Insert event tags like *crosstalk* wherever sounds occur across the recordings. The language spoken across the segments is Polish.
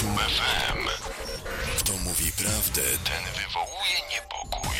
Wotum FM. Kto mówi prawdę, ten wywołuje niepokój.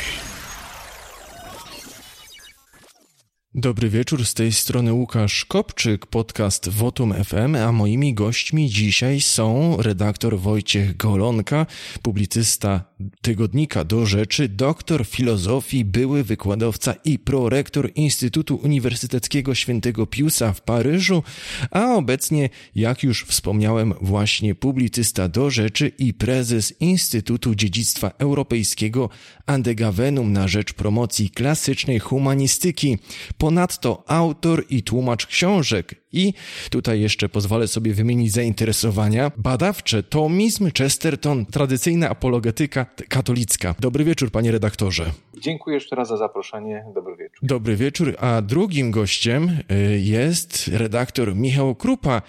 Dobry wieczór, z tej strony Łukasz Kopczyk, podcast Wotum FM, a moimi gośćmi dzisiaj są redaktor Wojciech Golonka, publicysta tygodnika Do Rzeczy, doktor filozofii, były wykładowca i prorektor Instytutu Uniwersyteckiego Świętego Piusa w Paryżu, a obecnie, jak już wspomniałem, właśnie publicysta Do Rzeczy i prezes Instytutu Dziedzictwa Europejskiego Andegavenum na rzecz promocji klasycznej humanistyki. Ponadto autor i tłumacz książek i tutaj jeszcze pozwolę sobie wymienić zainteresowania. Badawcze, tomizm, Chesterton, tradycyjna apologetyka katolicka. Dobry wieczór, panie redaktorze. Dziękuję jeszcze raz za zaproszenie. Dobry wieczór. Dobry wieczór, a drugim gościem y, jest redaktor Michał Krupa,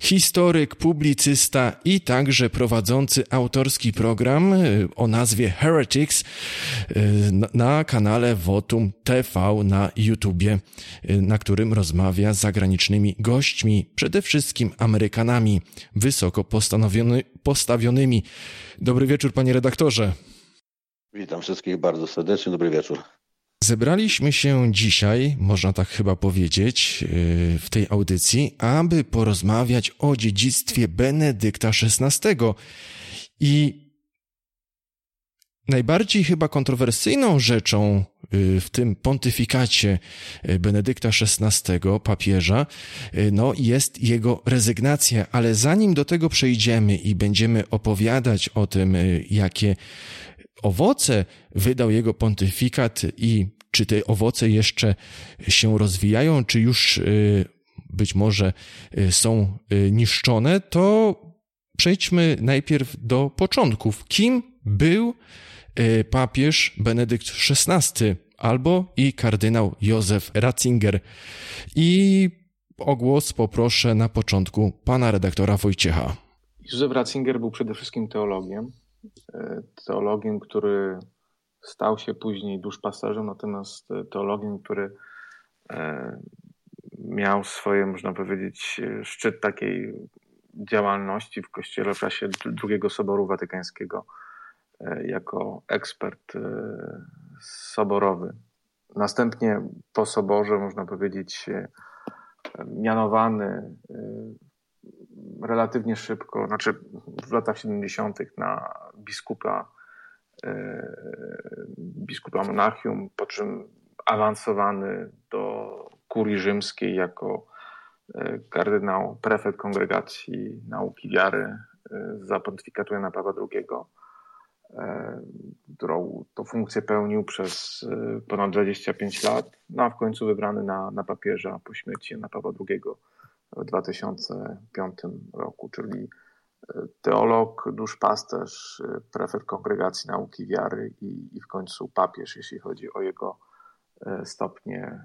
historyk, publicysta i także prowadzący autorski program y, o nazwie Heretics y, na kanale Votum TV na YouTubie, na którym rozmawia z zagranicznymi gośćmi, przede wszystkim Amerykanami, wysoko postawionymi. Dobry wieczór, panie redaktorze. Witam wszystkich bardzo serdecznie, dobry wieczór. Zebraliśmy się dzisiaj, można tak chyba powiedzieć, yy, w tej audycji, aby porozmawiać o dziedzictwie Benedykta XVI. I najbardziej chyba kontrowersyjną rzeczą yy, w tym pontyfikacie yy, Benedykta XVI, papieża, no jest jego rezygnacja, ale zanim do tego przejdziemy i będziemy opowiadać o tym, jakie owoce wydał jego pontyfikat i czy te owoce jeszcze się rozwijają, czy już y, być może y, są y, niszczone, to przejdźmy najpierw do początków. Kim był papież Benedykt XVI albo i kardynał Józef Ratzinger? I o głos poproszę na początku pana redaktora Wojciecha. Józef Ratzinger był przede wszystkim teologiem, E, teologiem, który stał się później duszpasterzem, natomiast teologiem, który e, miał swoje, można powiedzieć, szczyt takiej działalności w Kościele w czasie II Soboru Watykańskiego jako ekspert soborowy. Następnie po soborze, można powiedzieć, mianowany relatywnie szybko, znaczy w latach 70. na biskupa, e, biskupa Monachium, po czym awansowany do kurii rzymskiej jako e, kardynał, prefekt kongregacji nauki wiary e, za pontyfikatu Jana Pawła II, którą to funkcję pełnił przez ponad 25 lat, no a w końcu wybrany na, na papieża po śmierci Jana Pawła II w 2005 roku, czyli e, teolog, duszpasterz, e, prefekt Kongregacji Nauki Wiary i, i w końcu papież, jeśli chodzi o jego stopnie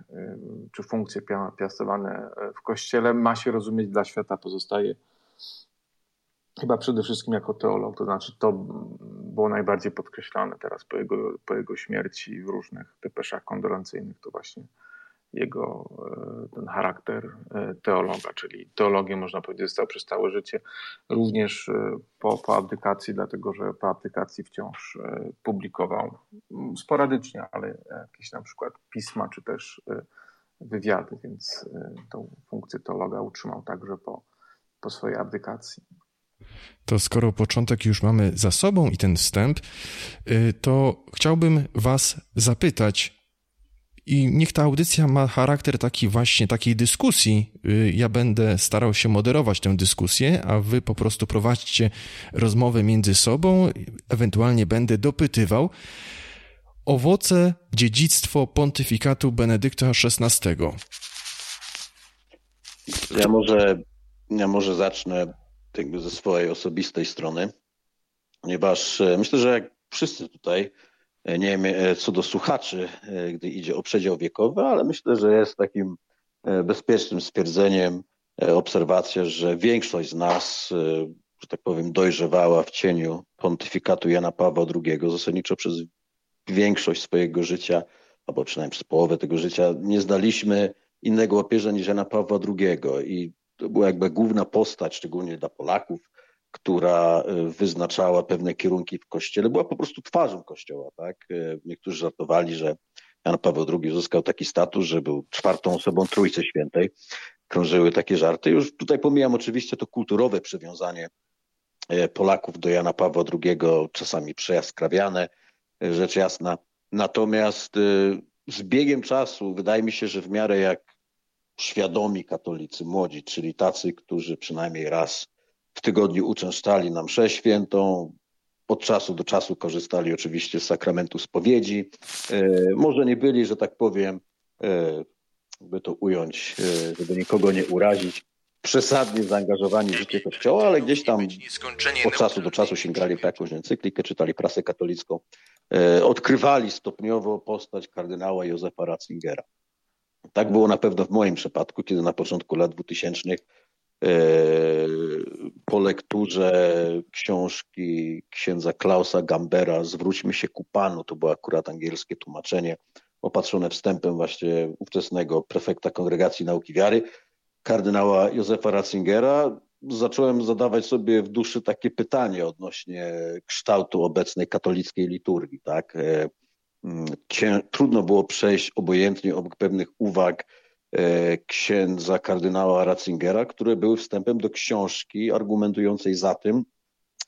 czy funkcje piastowane w Kościele, ma się rozumieć dla świata, pozostaje chyba przede wszystkim jako teolog, to znaczy to było najbardziej podkreślane teraz po jego, po jego śmierci w różnych depeszach kondolencyjnych, to właśnie jego e, ten charakter e, teologa, czyli teologię można powiedzieć został przez całe życie, również e, po, po abdykacji, dlatego że po abdykacji wciąż publikował sporadycznie, ale jakieś na przykład pisma czy też wywiady, więc tą funkcję teologa utrzymał także po, po swojej abdykacji. To skoro początek już mamy za sobą i ten wstęp, to chciałbym Was zapytać, i niech ta audycja ma charakter taki właśnie takiej dyskusji. Y, ja będę starał się moderować tę dyskusję, a wy po prostu prowadźcie rozmowę między sobą, ewentualnie będę dopytywał. Owoce, dziedzictwo pontyfikatu Benedykta XVI. Ja może, ja może zacznę ze swojej osobistej strony, ponieważ e, myślę, że jak wszyscy tutaj E, nie wiem, e, co do słuchaczy, gdy idzie o przedział wiekowy, ale myślę, że jest takim bezpiecznym stwierdzeniem obserwacja, że większość z nas, że tak powiem, dojrzewała w cieniu pontyfikatu Jana Pawła II. Zasadniczo przez większość swojego życia, albo przynajmniej przez połowę tego życia, nie znaliśmy innego papieża niż Jana Pawła II. I to była jakby główna postać, szczególnie dla Polaków, która wyznaczała pewne kierunki w kościele, była po prostu twarzą kościoła. Tak? Niektórzy żartowali, że Jan Paweł II uzyskał taki status, że był czwartą osobą Trójcy Świętej. Krążyły takie żarty. Już tutaj pomijam oczywiście to kulturowe przywiązanie Polaków do Jana Pawła II, czasami przejaskrawiane, rzecz jasna. Natomiast z biegiem czasu wydaje mi się, że w miarę jak świadomi katolicy, młodzi, czyli tacy, którzy przynajmniej raz w tygodniu uczęszczali na mszę świętą, od czasu do czasu korzystali oczywiście z sakramentu spowiedzi. E, może nie byli, że tak powiem, e, by to ująć, e, żeby nikogo nie urazić, przesadnie zaangażowani w życie Kościoła, ale gdzieś tam od czasu do czasu sięgali po jakąś encyklikę, czytali prasę katolicką, odkrywali stopniowo postać kardynała Józefa Ratzingera. Tak było na pewno w moim przypadku, kiedy na początku lat 2000 e, po lekturze książki księdza Klausa Gambera Zwróćmy się ku Panu, to było akurat angielskie tłumaczenie, opatrzone wstępem właśnie ówczesnego prefekta Kongregacji Nauki Wiary, kardynała Józefa Ratzingera, zacząłem zadawać sobie w duszy takie pytanie odnośnie kształtu obecnej katolickiej liturgii. Tak? E, trudno było przejść obojętnie obok pewnych uwag e, księdza kardynała Ratzingera, które były wstępem do książki argumentującej za tym,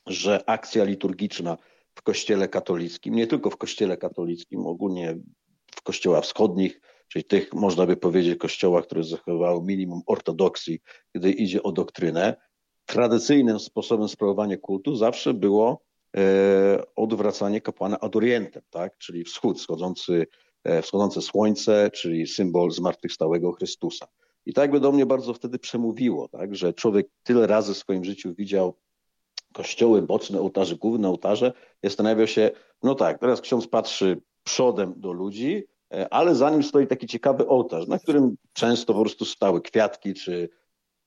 że akcja liturgiczna w Kościele katolickim, nie tylko w Kościele katolickim, ogólnie w kościołach wschodnich, czyli tych, można by powiedzieć, kościołach, które zachowały minimum ortodoksji, gdy idzie o doktrynę, tradycyjnym sposobem sprawowania kultu zawsze było odwracanie kapłana ad orientem, tak? czyli wschód, e, wschodzące słońce, czyli symbol zmartwychwstałego Chrystusa. I tak by do mnie bardzo wtedy przemówiło, tak? że człowiek tyle razy w swoim życiu widział kościoły, boczne ołtarze, główne ołtarze, zastanawiał się, no tak, teraz ksiądz patrzy przodem do ludzi, e, ale za nim stoi taki ciekawy ołtarz, na którym często po prostu stały kwiatki czy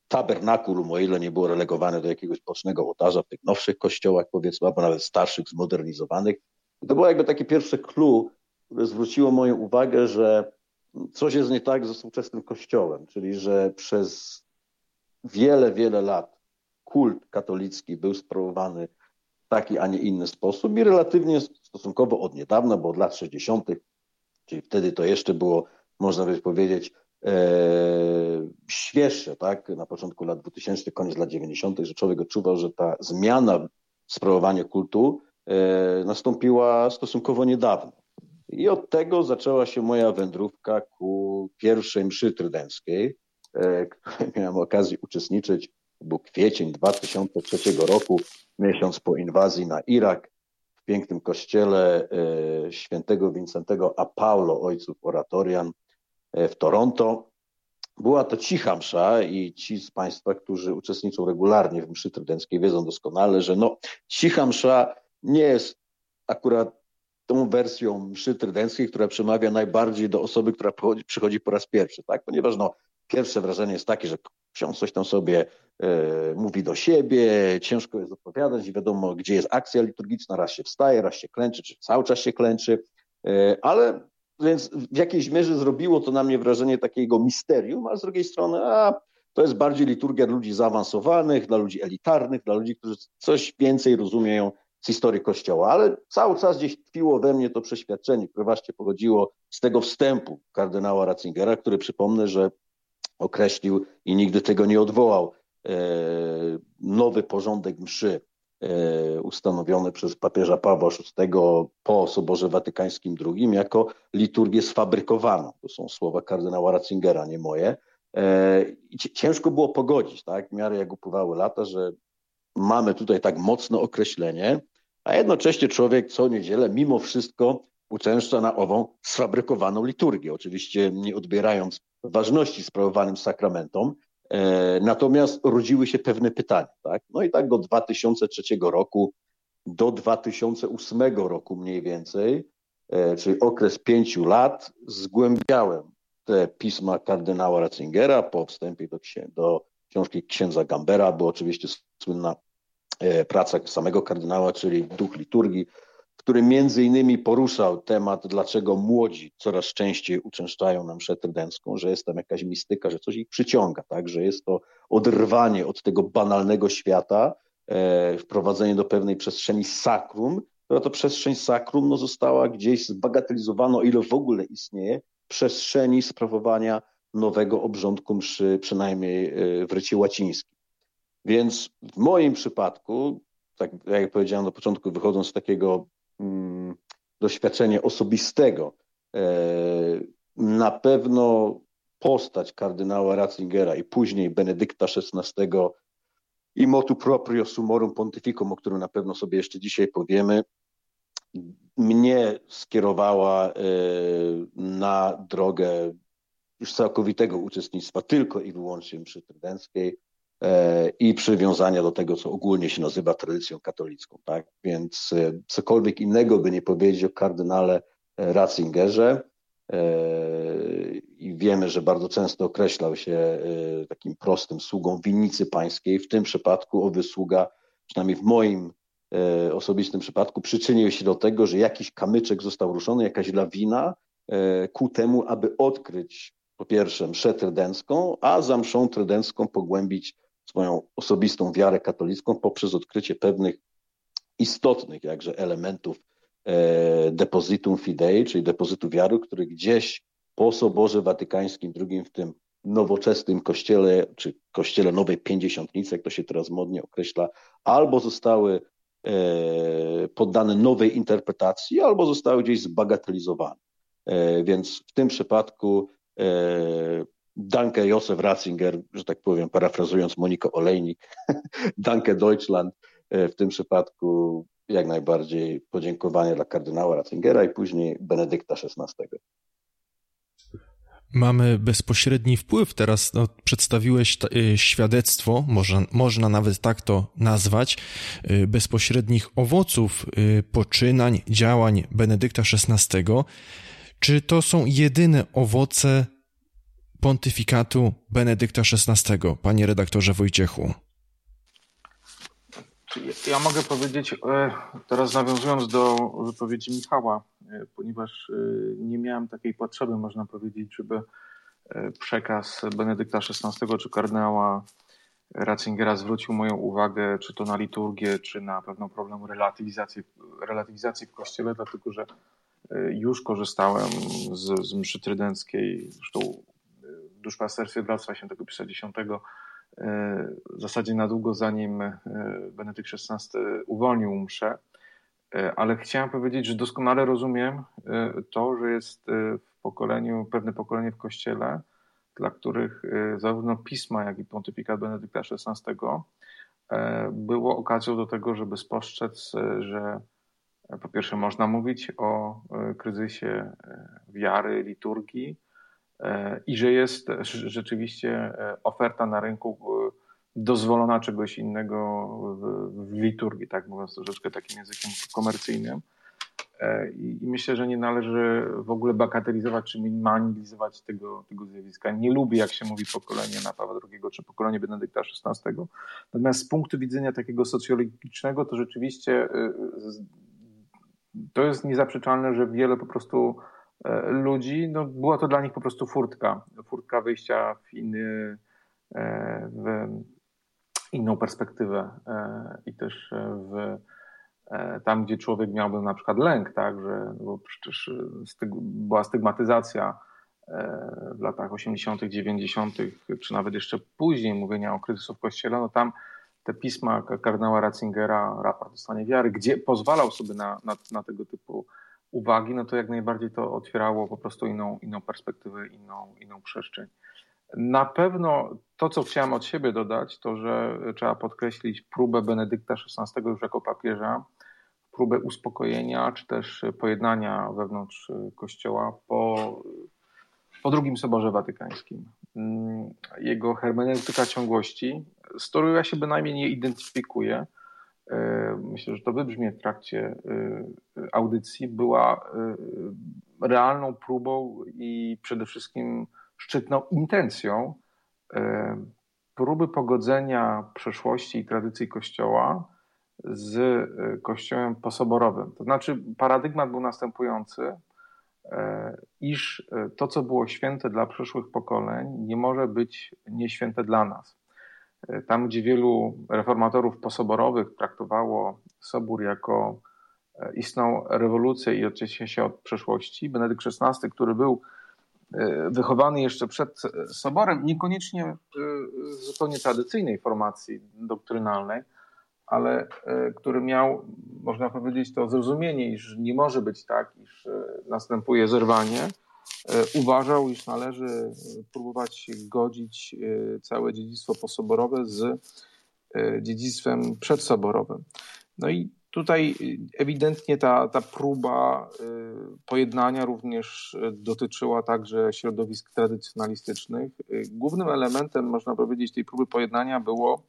tabernakulum, o ile nie było relegowane do jakiegoś bocznego ołtarza w tych nowszych kościołach, powiedzmy, albo nawet starszych, zmodernizowanych. I to było jakby takie pierwsze clue, które zwróciło moją uwagę, że coś jest nie tak ze współczesnym kościołem, czyli że przez wiele, wiele lat kult katolicki był sprawowany w taki, a nie inny sposób i relatywnie stosunkowo od niedawna, bo od lat 60., czyli wtedy to jeszcze było, można by powiedzieć, świeższe, tak, na początku lat 2000, koniec lat 90., że człowiek odczuwał, że ta zmiana w sprawowaniu kultu e, nastąpiła stosunkowo niedawno. I od tego zaczęła się moja wędrówka ku pierwszej mszy trydenckiej, e, której miałem okazję uczestniczyć. Był kwiecień 2003 roku, miesiąc po inwazji na Irak, w pięknym kościele e, świętego Wincentego a Paulo, ojców oratorian w Toronto. Była to cicha msza i ci z Państwa, którzy uczestniczą regularnie w mszy trydenckiej wiedzą doskonale, że no, cicha msza nie jest akurat tą wersją mszy trydenckiej, która przemawia najbardziej do osoby, która przychodzi po raz pierwszy, tak? Ponieważ no, pierwsze wrażenie jest takie, że ksiądz coś tam sobie e, mówi do siebie, ciężko jest odpowiadać i wiadomo, gdzie jest akcja liturgiczna, raz się wstaje, raz się klęczy, czy cały czas się klęczy, e, ale więc w jakiejś mierze zrobiło to na mnie wrażenie takiego misterium, a z drugiej strony, a to jest bardziej liturgia dla ludzi zaawansowanych, dla ludzi elitarnych, dla ludzi, którzy coś więcej rozumieją z historii Kościoła. Ale cały czas gdzieś tkwiło we mnie to przeświadczenie, które właśnie pochodziło z tego wstępu kardynała Ratzingera, który przypomnę, że określił i nigdy tego nie odwołał, e, nowy porządek mszy ustanowione przez papieża Pawła VI po Soborze Watykańskim II jako liturgię sfabrykowaną. To są słowa kardynała Ratzingera, nie moje. E, ciężko było pogodzić, tak, w miarę jak upływały lata, że mamy tutaj tak mocne określenie, a jednocześnie człowiek co niedzielę mimo wszystko uczęszcza na ową sfabrykowaną liturgię. Oczywiście nie odbierając ważności sprawowanym sakramentom, E, natomiast rodziły się pewne pytania. Tak? No i tak do 2003 roku, do 2008 roku mniej więcej, e, czyli okres pięciu lat, zgłębiałem te pisma kardynała Ratzingera po wstępie do, do książki księdza Gambera, bo oczywiście słynna e, praca samego kardynała, czyli Duch Liturgii, który między innymi poruszał temat, dlaczego młodzi coraz częściej uczęszczają na mszę trydencką, że jest tam jakaś mistyka, że coś ich przyciąga, tak? że jest to oderwanie od tego banalnego świata wprowadzenie do pewnej przestrzeni sakrum, która to przestrzeń sakrum no, została gdzieś zbagatelizowana, o ile w ogóle istnieje, przestrzeni sprawowania nowego obrządku mszy, przynajmniej w rycie łacińskim. Więc w moim przypadku, tak jak powiedziałem na początku, wychodząc z takiego mm, doświadczenia osobistego, e, na pewno postać kardynała Ratzingera i później Benedykta XVI i motu proprio sumorum pontificum, o którym na pewno sobie jeszcze dzisiaj powiemy, mnie skierowała e, na drogę już całkowitego uczestnictwa tylko i wyłącznie mszy trydenckiej i przywiązania do tego, co ogólnie się nazywa tradycją katolicką. Tak? Więc e, cokolwiek innego by nie powiedzieć o kardynale Ratzingerze, i wiemy, że bardzo często określał się takim prostym sługą winnicy pańskiej. W tym przypadku owy sługa, przynajmniej w moim E, osobistym przypadku przyczynił się do tego, że jakiś kamyczek został ruszony, jakaś lawina e, ku temu, aby odkryć po pierwsze mszę trydencką, a za mszą trydencką pogłębić swoją osobistą wiarę katolicką poprzez odkrycie pewnych istotnych jakże elementów e, depozytum fidei, czyli depozytu wiary, który gdzieś po Soborze Watykańskim II, w tym nowoczesnym kościele, czy kościele Nowej Pięćdziesiątnicy, jak to się teraz modnie określa, albo zostały E, poddane nowej interpretacji albo zostały gdzieś zbagatelizowane. Więc w tym przypadku e, Danke Josef Ratzinger, że tak powiem, parafrazując Monikę Olejnik, *laughs* Danke Deutschland, w tym przypadku jak najbardziej podziękowanie dla kardynała Ratzingera i później Benedykta XVI. Mamy bezpośredni wpływ. Teraz no, przedstawiłeś y, świadectwo, można, można nawet tak to nazwać, y, bezpośrednich owoców poczynań, działań Benedykta XVI. Czy to są jedyne owoce pontyfikatu Benedykta XVI, panie redaktorze Wojciechu? Ja mogę powiedzieć, e, teraz nawiązując do wypowiedzi Michała, e, ponieważ e, nie miałem takiej potrzeby, można powiedzieć, żeby przekaz Benedykta XVI czy kardynała Ratzingera zwrócił moją uwagę, czy to na liturgię, czy na pewną problem relatywizacji, relatywizacji w kościele, dlatego że już korzystałem z, z mszy trydenckiej, zresztą duszpasterstwie Bractwa Świętego Pisa X w zasadzie na długo zanim e, Benedykt XVI uwolnił mszę, e, ale chciałem powiedzieć, że doskonale rozumiem e, to, że jest w pokoleniu, pewne pokolenie w Kościele, dla których zarówno pisma, jak i pontyfikat Benedykta XVI było okazją do tego, żeby spostrzec, że po pierwsze można mówić o kryzysie wiary, liturgii, i że jest rzeczywiście e, oferta na rynku e, dozwolona czegoś innego w, liturgii, tak mówiąc troszeczkę takim językiem komercyjnym. E, I, myślę, że nie należy w ogóle bagatelizować czy minimalizować tego, tego zjawiska. Nie lubię, jak się mówi, pokolenie na Pawła II czy pokolenie Benedykta XVI. Natomiast z punktu widzenia takiego socjologicznego, to rzeczywiście to jest niezaprzeczalne, że wiele po prostu E, ludzi, no była to dla nich po prostu furtka, furtka wyjścia w, inny, e, w inną perspektywę e, i też w tam, gdzie człowiek miałby na przykład lęk, tak, że bo przecież styg, była stygmatyzacja w latach 80., 90., czy nawet jeszcze później mówienia o kryzysu w kościele, no tam te pisma kardynała Ratzingera, raport o stanie wiary, gdzie pozwalał sobie na, na, na tego typu uwagi, no to jak najbardziej to otwierało po prostu inną, inną perspektywę, inną, inną przestrzeń. Na pewno to, co chciałem od siebie dodać, to że trzeba podkreślić próbę Benedykta XVI już jako papieża, próbę uspokojenia czy też pojednania wewnątrz Kościoła po, po drugim Soborze Watykańskim. Jego hermeneutyka ciągłości, z którą ja się bynajmniej nie identyfikuję, myślę, że to wybrzmie w trakcie e, audycji, była e, realną próbą i przede wszystkim szczytną intencją próby pogodzenia przeszłości i tradycji Kościoła z Kościołem posoborowym. To znaczy, paradygmat był następujący, iż to, co było święte dla przyszłych pokoleń, nie może być nieświęte dla nas. Tam, gdzie wielu reformatorów posoborowych traktowało sobór jako istną rewolucję i odcięcie się od przeszłości, Benedykt XVI, który był wychowany jeszcze przed soborem, niekoniecznie zupełnie tradycyjnej formacji doktrynalnej, ale e, który miał, można powiedzieć, to zrozumienie, iż nie może być tak, iż e, następuje zerwanie, e, uważał, iż należy próbować godzić całe dziedzictwo posoborowe z dziedzictwem przedsoborowym. No i tutaj ewidentnie ta, ta próba pojednania również dotyczyła także środowisk tradycjonalistycznych. Głównym elementem, można powiedzieć, tej próby pojednania było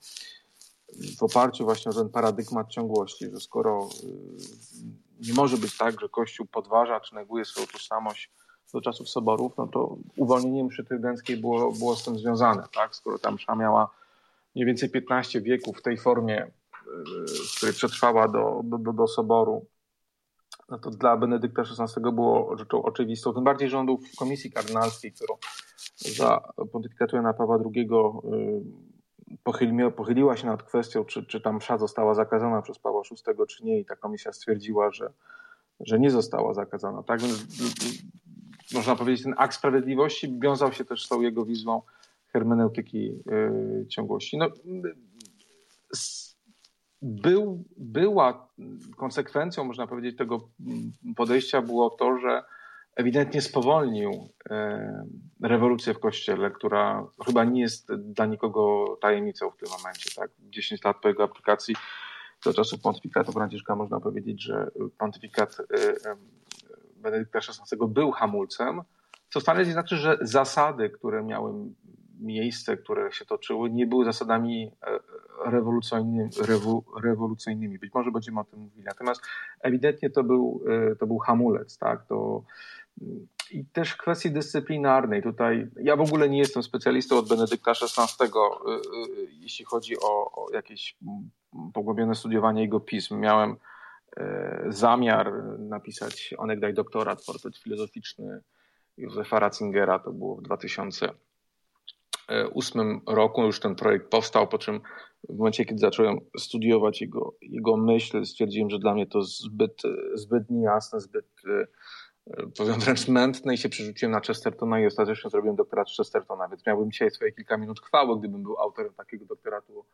w oparciu właśnie o ten paradygmat ciągłości, że skoro nie może być tak, że Kościół podważa czy neguje swoją tożsamość do czasów soborów, no to uwolnienie mszy trydenckiej było, było z tym związane, tak? Skoro ta msza miała mniej więcej 15 wieków w tej formie, y, w której przetrwała do, do, do soboru, no to dla Benedykta XVI było rzeczą oczywistą. Tym bardziej, że on był w komisji kardynalskiej, którą za pontyfikatu Jana Pawła II pochyliła się nad kwestią, czy, czy ta msza została zakazana przez Pawła VI, czy nie, i ta komisja stwierdziła, że, że nie została zakazana. Tak więc można powiedzieć, ten akt sprawiedliwości wiązał się też z tą jego wizją hermeneutyki yy, ciągłości. No, był, była konsekwencją, można powiedzieć, tego podejścia było to, że ewidentnie spowolnił e, rewolucję w kościele, która chyba nie jest dla nikogo tajemnicą w tym momencie. Tak? 10 lat po jego aplikacji do czasów pontyfikatu Franciszka można powiedzieć, że pontyfikat Benedykta XVI był hamulcem, co wcale nie znaczy, że zasady, które miały miejsce, które się toczyły, nie były zasadami rewolucyjnymi. Rewu, rewolucyjnymi. Być może będziemy o tym mówili. Natomiast ewidentnie to był, to był hamulec. Tak? To, i też kwestii dyscyplinarnej. Tutaj ja w ogóle nie jestem specjalistą od Benedykta XVI, y, jeśli chodzi o, o jakieś pogłębione studiowanie jego pism. Miałem zamiar napisać onegdaj doktorat, portret filozoficzny Józefa Ratzingera, to było w 2008 roku, już ten projekt powstał, po czym w momencie, kiedy zacząłem studiować jego, jego myśl, stwierdziłem, że dla mnie to zbyt, zbyt niejasne, zbyt powiem wręcz mętny i się przerzuciłem na Chestertona i ostatecznie zrobiłem doktorat Chestertona, więc miałbym dzisiaj swoje kilka minut chwały, gdybym był autorem takiego doktoratu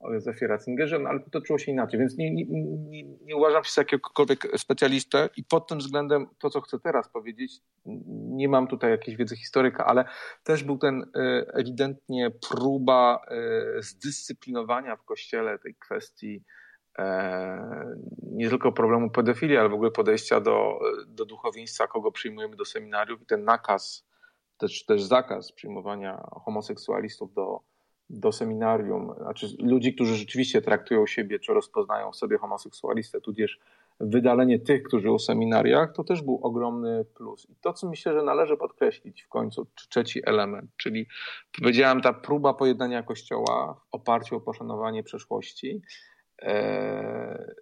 o Józefie Ratzingerze, no ale potoczyło się inaczej, więc nie, nie, nie, nie uważam się za jakiegokolwiek specjalistę i pod tym względem to, co chcę teraz powiedzieć, nie mam tutaj jakiejś wiedzy historyka, ale też był ten e, ewidentnie próba e, zdyscyplinowania w Kościele tej kwestii E, nie tylko problemu pedofilii, ale w ogóle podejścia do, do duchowieństwa, kogo przyjmujemy do seminariów i ten nakaz, też, też zakaz przyjmowania homoseksualistów do, do seminarium, znaczy ludzi, którzy rzeczywiście traktują siebie, czy rozpoznają sobie homoseksualistę, tudzież wydalenie tych, którzy o seminariach, to też był ogromny plus. I to, co myślę, że należy podkreślić w końcu, trzeci element, czyli powiedziałem, ta próba pojednania Kościoła w oparciu o poszanowanie przeszłości, E,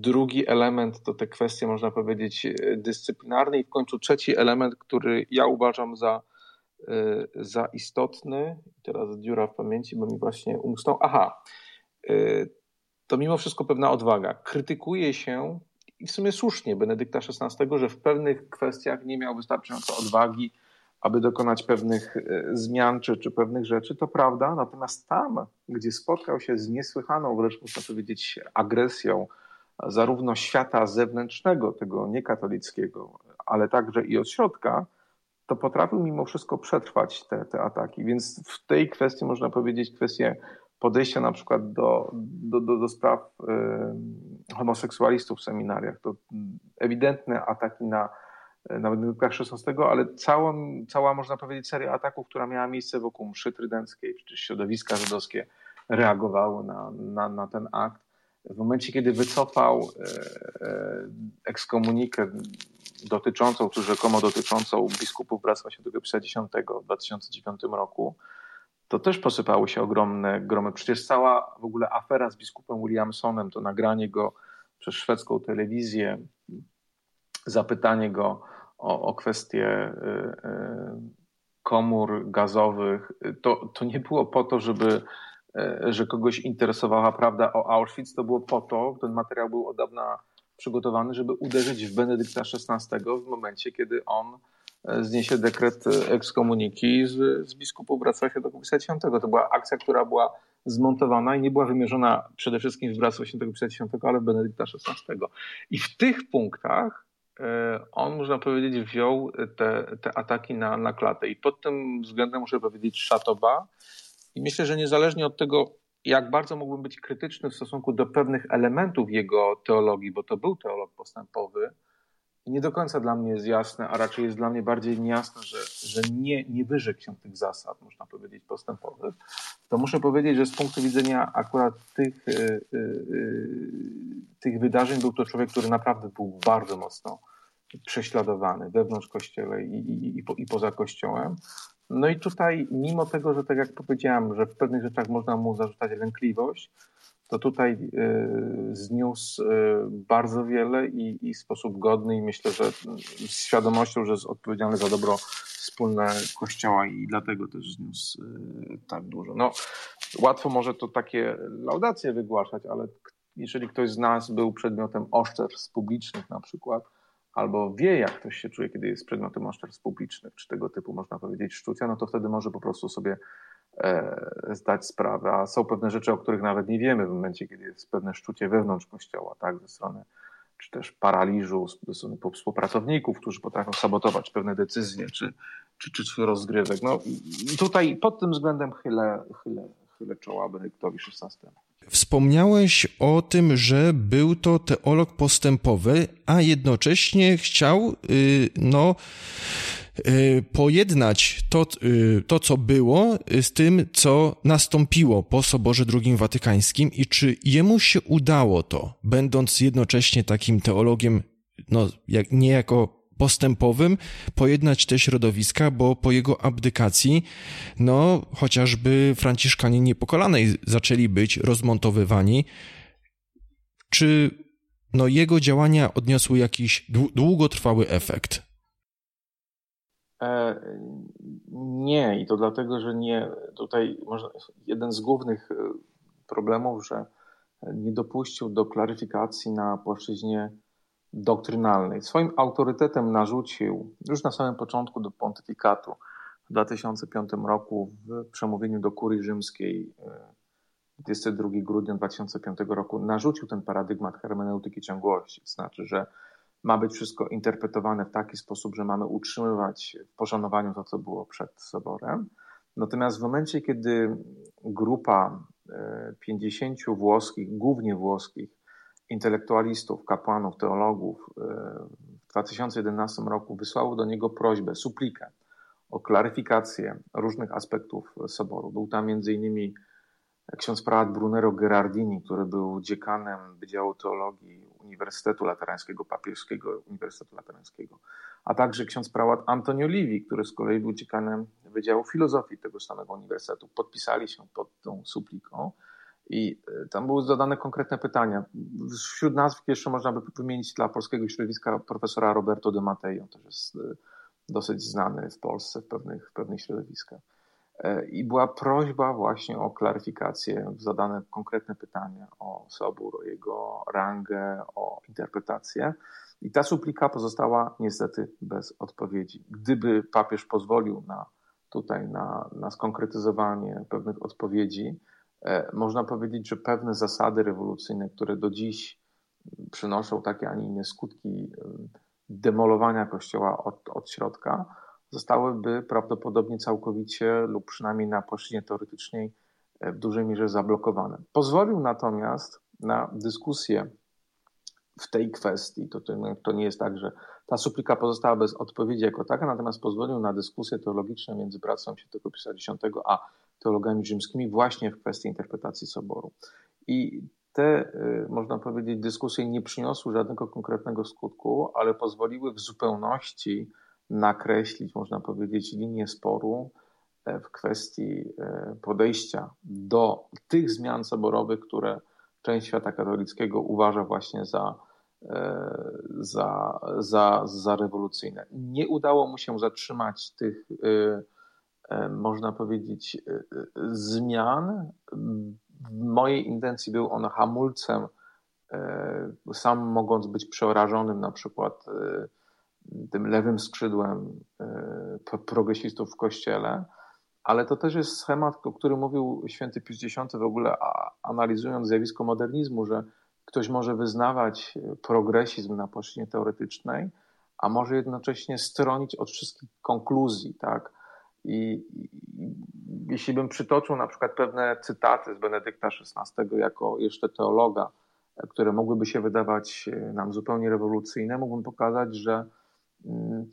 drugi element to te kwestie, można powiedzieć, dyscyplinarne, i w końcu trzeci element, który ja uważam za, za istotny. Teraz dziura w pamięci, bo mi właśnie umknął. Aha, e, to mimo wszystko pewna odwaga. Krytykuje się, i w sumie słusznie, Benedykta XVI, że w pewnych kwestiach nie miał wystarczająco odwagi aby dokonać pewnych e, zmian czy, czy pewnych rzeczy, to prawda. Natomiast tam, gdzie spotkał się z niesłychaną, wręcz można powiedzieć, agresją zarówno świata zewnętrznego, tego niekatolickiego, ale także i od środka, to potrafił mimo wszystko przetrwać te, te ataki. Więc w tej kwestii można powiedzieć kwestię podejścia na przykład do, do, do, do spraw y, homoseksualistów w seminariach. To ewidentne ataki na nawet w XVI, ale całą, cała, można powiedzieć, seria ataków, która miała miejsce wokół mszy trydenckiej, czy środowiska żydowskie reagowały na, na, na ten akt. W momencie, kiedy wycofał e, e, ekskomunikę dotyczącą, czy rzekomo dotyczącą biskupów Bractwa Świętego Pisa X w 2009 roku, to też posypały się ogromne gromy. Przecież cała w ogóle afera z biskupem Williamsonem, to nagranie go przez szwedzką telewizję, zapytanie go o, o kwestie y, komór gazowych, to, to nie było po to, żeby że kogoś interesowała prawda o Auschwitz, to było po to, ten materiał był od dawna przygotowany, żeby uderzyć w Benedykta XVI w momencie, kiedy on e, zniesie dekret ekskomuniki z, z biskupów Wrocławia Świętego Pisma Świętego. To była akcja, która była zmontowana i nie była wymierzona przede wszystkim w Wrocław Świętego Świętego, ale w Benedykta XVI. I w tych punktach e, on, można powiedzieć, wziął te, te ataki na, na klatę. I pod tym względem muszę powiedzieć szatoba. I myślę, że niezależnie od tego, jak bardzo mógłbym być krytyczny w stosunku do pewnych elementów jego teologii, bo to był teolog postępowy, nie do końca dla mnie jest jasne, a raczej jest dla mnie bardziej niejasne, że, że nie, nie wyrzekł się tych zasad, można powiedzieć, postępowych, to muszę powiedzieć, że z punktu widzenia akurat tych, yy, yy, tych wydarzeń był to człowiek, który naprawdę był bardzo mocno prześladowany wewnątrz kościele i, i, i, po, i poza kościołem. No i tutaj, mimo tego, że tak jak powiedziałem, że w pewnych rzeczach można mu zarzucać lękliwość, to tutaj y, zniósł y, bardzo wiele i, i w sposób godny i myślę, że z świadomością, że jest odpowiedzialny za dobro wspólne Kościoła i dlatego też zniósł y, tak dużo. No, łatwo może to takie laudacje wygłaszać, ale jeżeli ktoś z nas był przedmiotem oszczerstw publicznych na przykład, albo wie, jak ktoś się czuje, kiedy jest przedmiotem oszczerstw publicznych, czy tego typu, można powiedzieć, szczucia, no to wtedy może po prostu sobie e, zdać sprawę. A są pewne rzeczy, o których nawet nie wiemy w momencie, kiedy jest pewne szczucie wewnątrz kościoła, tak, ze strony czy też paraliżu, ze strony współpracowników, którzy potrafią sabotować pewne decyzje, czy, czy, czy swój rozgrywek. No tutaj pod tym względem chylę, chylę, chylę czoła Benedyktowi XVI. Wspomniałeś o tym, że był to teolog postępowy, a jednocześnie chciał, y, no, y, pojednać to, y, to, co było, z tym, co nastąpiło po Soborze II Watykańskim. I czy jemu się udało to, będąc jednocześnie takim teologiem, no, jak, nie jako postępowym pojednać te środowiska, bo po jego abdykacji, no, chociażby Franciszkanie Niepokolanej zaczęli być rozmontowywani. Czy no, jego działania odniosły jakiś długotrwały efekt? E, nie, i to dlatego, że nie. Tutaj jeden z głównych e, problemów, że nie dopuścił do klaryfikacji na płaszczyźnie doktrynalnej. Swoim autorytetem narzucił już na samym początku do pontyfikatu w 2005 roku w przemówieniu do kurii rzymskiej 22 e, grudnia 2005 roku narzucił ten paradygmat hermeneutyki ciągłości. To znaczy, że ma być wszystko interpretowane w taki sposób, że mamy utrzymywać w poszanowaniu to, co było przed soborem. Natomiast w momencie, kiedy grupa 50 e, włoskich, głównie włoskich, intelektualistów, kapłanów, teologów e, w 2011 roku wysłało do niego prośbę, suplikę o klaryfikację różnych aspektów soboru. Był tam m.in. ksiądz prałat Brunero Gerardini, który był dziekanem Wydziału Teologii Uniwersytetu Laterańskiego, Papieskiego Uniwersytetu Laterańskiego, a także ksiądz prałat Antonio Livi, który z kolei był dziekanem Wydziału Filozofii tego samego uniwersytetu. Podpisali się pod tą supliką. I e, tam były zadane konkretne pytania. Wśród nazw jeszcze można by wymienić dla polskiego środowiska profesora Roberto de Mattei, on też jest e, dosyć znany w Polsce w pewnych, w pewnych środowiskach. E, I była prośba właśnie o klaryfikację, zadane konkretne pytania o Sobór, o jego rangę, o interpretację. I ta suplika pozostała niestety bez odpowiedzi. Gdyby papież pozwolił na tutaj na, na skonkretyzowanie pewnych odpowiedzi, można powiedzieć, że pewne zasady rewolucyjne, które do dziś przynoszą takie, a nie inne skutki e, demolowania kościoła od, od środka, zostałyby prawdopodobnie całkowicie lub przynajmniej na płaszczyźnie teoretycznej e, w dużej mierze zablokowane. Pozwolił natomiast na dyskusję w tej kwestii. To, to, nie jest tak, że ta suplika pozostała bez odpowiedzi jako taka, natomiast pozwolił na dyskusję teologiczną między bractwem Świętego Pisma X a teologami rzymskimi właśnie w kwestii interpretacji soboru. I te, y, można powiedzieć, dyskusje nie przyniosły żadnego konkretnego skutku, ale pozwoliły w zupełności nakreślić, można powiedzieć, linię sporu e, w kwestii e, podejścia do tych zmian soborowych, które część świata katolickiego uważa właśnie za, e, za, za, za rewolucyjne. Nie udało mu się zatrzymać tych można powiedzieć, zmian. W mojej intencji był on hamulcem, sam mogąc być przeorażonym na przykład tym lewym skrzydłem progresistów w kościele, ale to też jest schemat, o którym mówił święty Pius X w ogóle analizując zjawisko modernizmu, że ktoś może wyznawać progresizm na płaszczyźnie teoretycznej, a może jednocześnie stronić od wszystkich konkluzji, tak? I, jeśli bym przytoczył na przykład pewne cytaty z Benedykta XVI jako jeszcze teologa, które mogłyby się wydawać nam zupełnie rewolucyjne, mógłbym pokazać, że mm,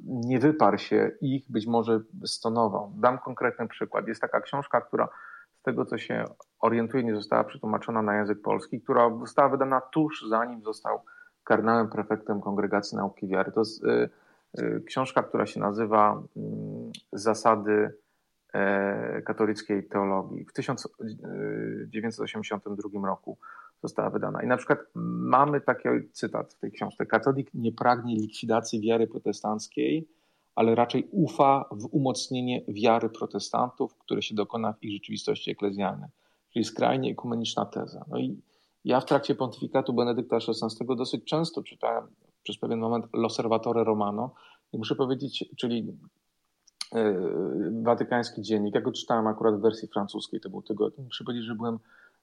nie wyparł się ich, być może stonował. Dam konkretny przykład. Jest taka książka, która z tego co się orientuję nie została przetłumaczona na język polski, która została wydana tuż zanim został kardynałem prefektem Kongregacji Nauki Wiary. To jest książka, która się nazywa mm, Zasady e, katolickiej teologii. W 1982 roku została wydana. I na przykład mamy taki cytat w tej książce. Katolik nie pragnie likwidacji wiary protestanckiej, ale raczej ufa w umocnienie wiary protestantów, które się dokona w ich rzeczywistości eklezjalnej. Czyli skrajnie ekumeniczna teza. No i ja w trakcie pontyfikatu Benedykta XVI dosyć często czytałem przez pewien moment L'Osservatore Romano. I muszę powiedzieć, czyli yy, watykański dziennik, ja go czytałem akurat w wersji francuskiej, to był tygodnik, muszę powiedzieć, że byłem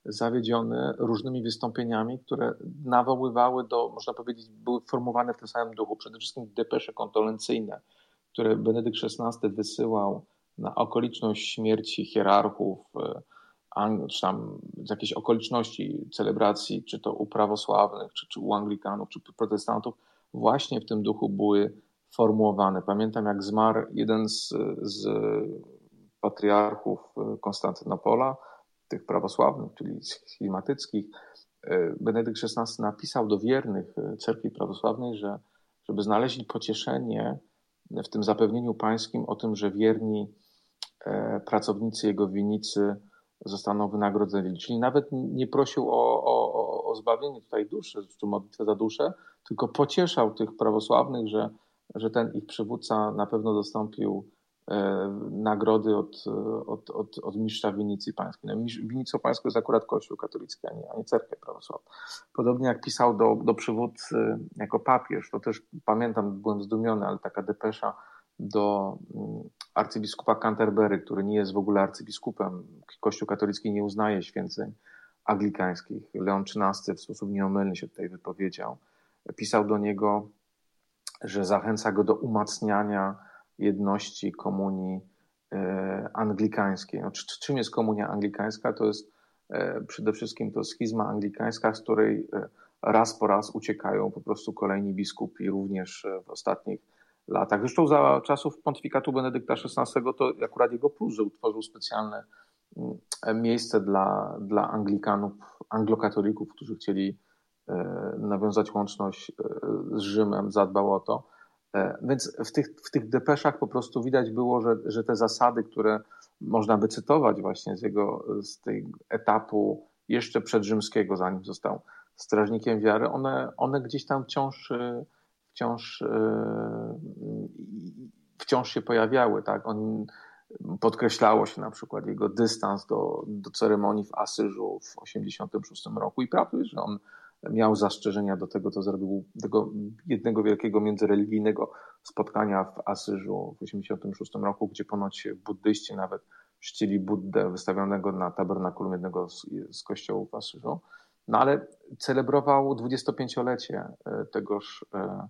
zawiedziony różnymi wystąpieniami, które nawoływały do, można powiedzieć, były formowane w tym samym duchu. Przede wszystkim depesze kondolencyjne, które Benedykt XVI wysyłał na okoliczność śmierci hierarchów, yy, czy tam z jakiejś okoliczności celebracji, czy to u prawosławnych, czy, czy u Anglikanów, czy protestantów, właśnie w tym duchu były formułowane. Pamiętam, jak zmarł jeden z, z patriarchów Konstantynopola, tych prawosławnych, czyli schematyckich. Benedykt XVI napisał do wiernych cerkwi prawosławnej, że żeby znaleźli pocieszenie w tym zapewnieniu pańskim o tym, że wierni e, pracownicy jego winnicy zostaną wynagrodzeni. Czyli nawet nie prosił o, o, o zbawienie tutaj duszy, czy modlitwę za duszę, tylko pocieszał tych prawosławnych, że, że ten ich przywódca na pewno dostąpił e, nagrody od, od, od, od mistrza Winicji Pańskiej. No, Winicą Pańską jest akurat Kościół katolicki, a nie, a nie cerkiew prawosławna. Podobnie jak pisał do, do przywódcy jako papież, to też pamiętam, byłem zdumiony, ale taka depesza do mm, arcybiskupa Canterbury, który nie jest w ogóle arcybiskupem. Kościół katolicki nie uznaje święceń anglikańskich. Leon XIII w sposób nieomylny się tutaj wypowiedział. Pisał do niego, że zachęca go do umacniania jedności komunii e, anglikańskiej. No, czym jest komunia anglikańska? To jest e, przede wszystkim to schizma anglikańska, z której e, raz po raz uciekają po prostu kolejni biskupi, również w ostatnich latach. Zresztą za czasów pontyfikatu Benedykta XVI to akurat jego plus, że utworzył specjalne miejsce dla, dla Anglikanów, anglokatolików, którzy chcieli e, nawiązać łączność e, z Rzymem, zadbał o to. E, więc w tych, w tych depeszach po prostu widać było, że, że te zasady, które można by cytować właśnie z jego z tej etapu jeszcze przedrzymskiego, zanim został strażnikiem wiary, one, one gdzieś tam wciąż wciąż, wciąż się pojawiały. Tak? On, podkreślało się na przykład jego dystans do, do ceremonii w Asyżu w 1986 roku i prawda jest, że on miał zastrzeżenia do tego, co zrobił, tego jednego wielkiego międzyreligijnego spotkania w Asyżu w 1986 roku, gdzie ponoć buddyści nawet czcili Buddę wystawionego na tabernakulum jednego z, z kościołów w Asyżu. No ale celebrował 25-lecie e, tegoż e,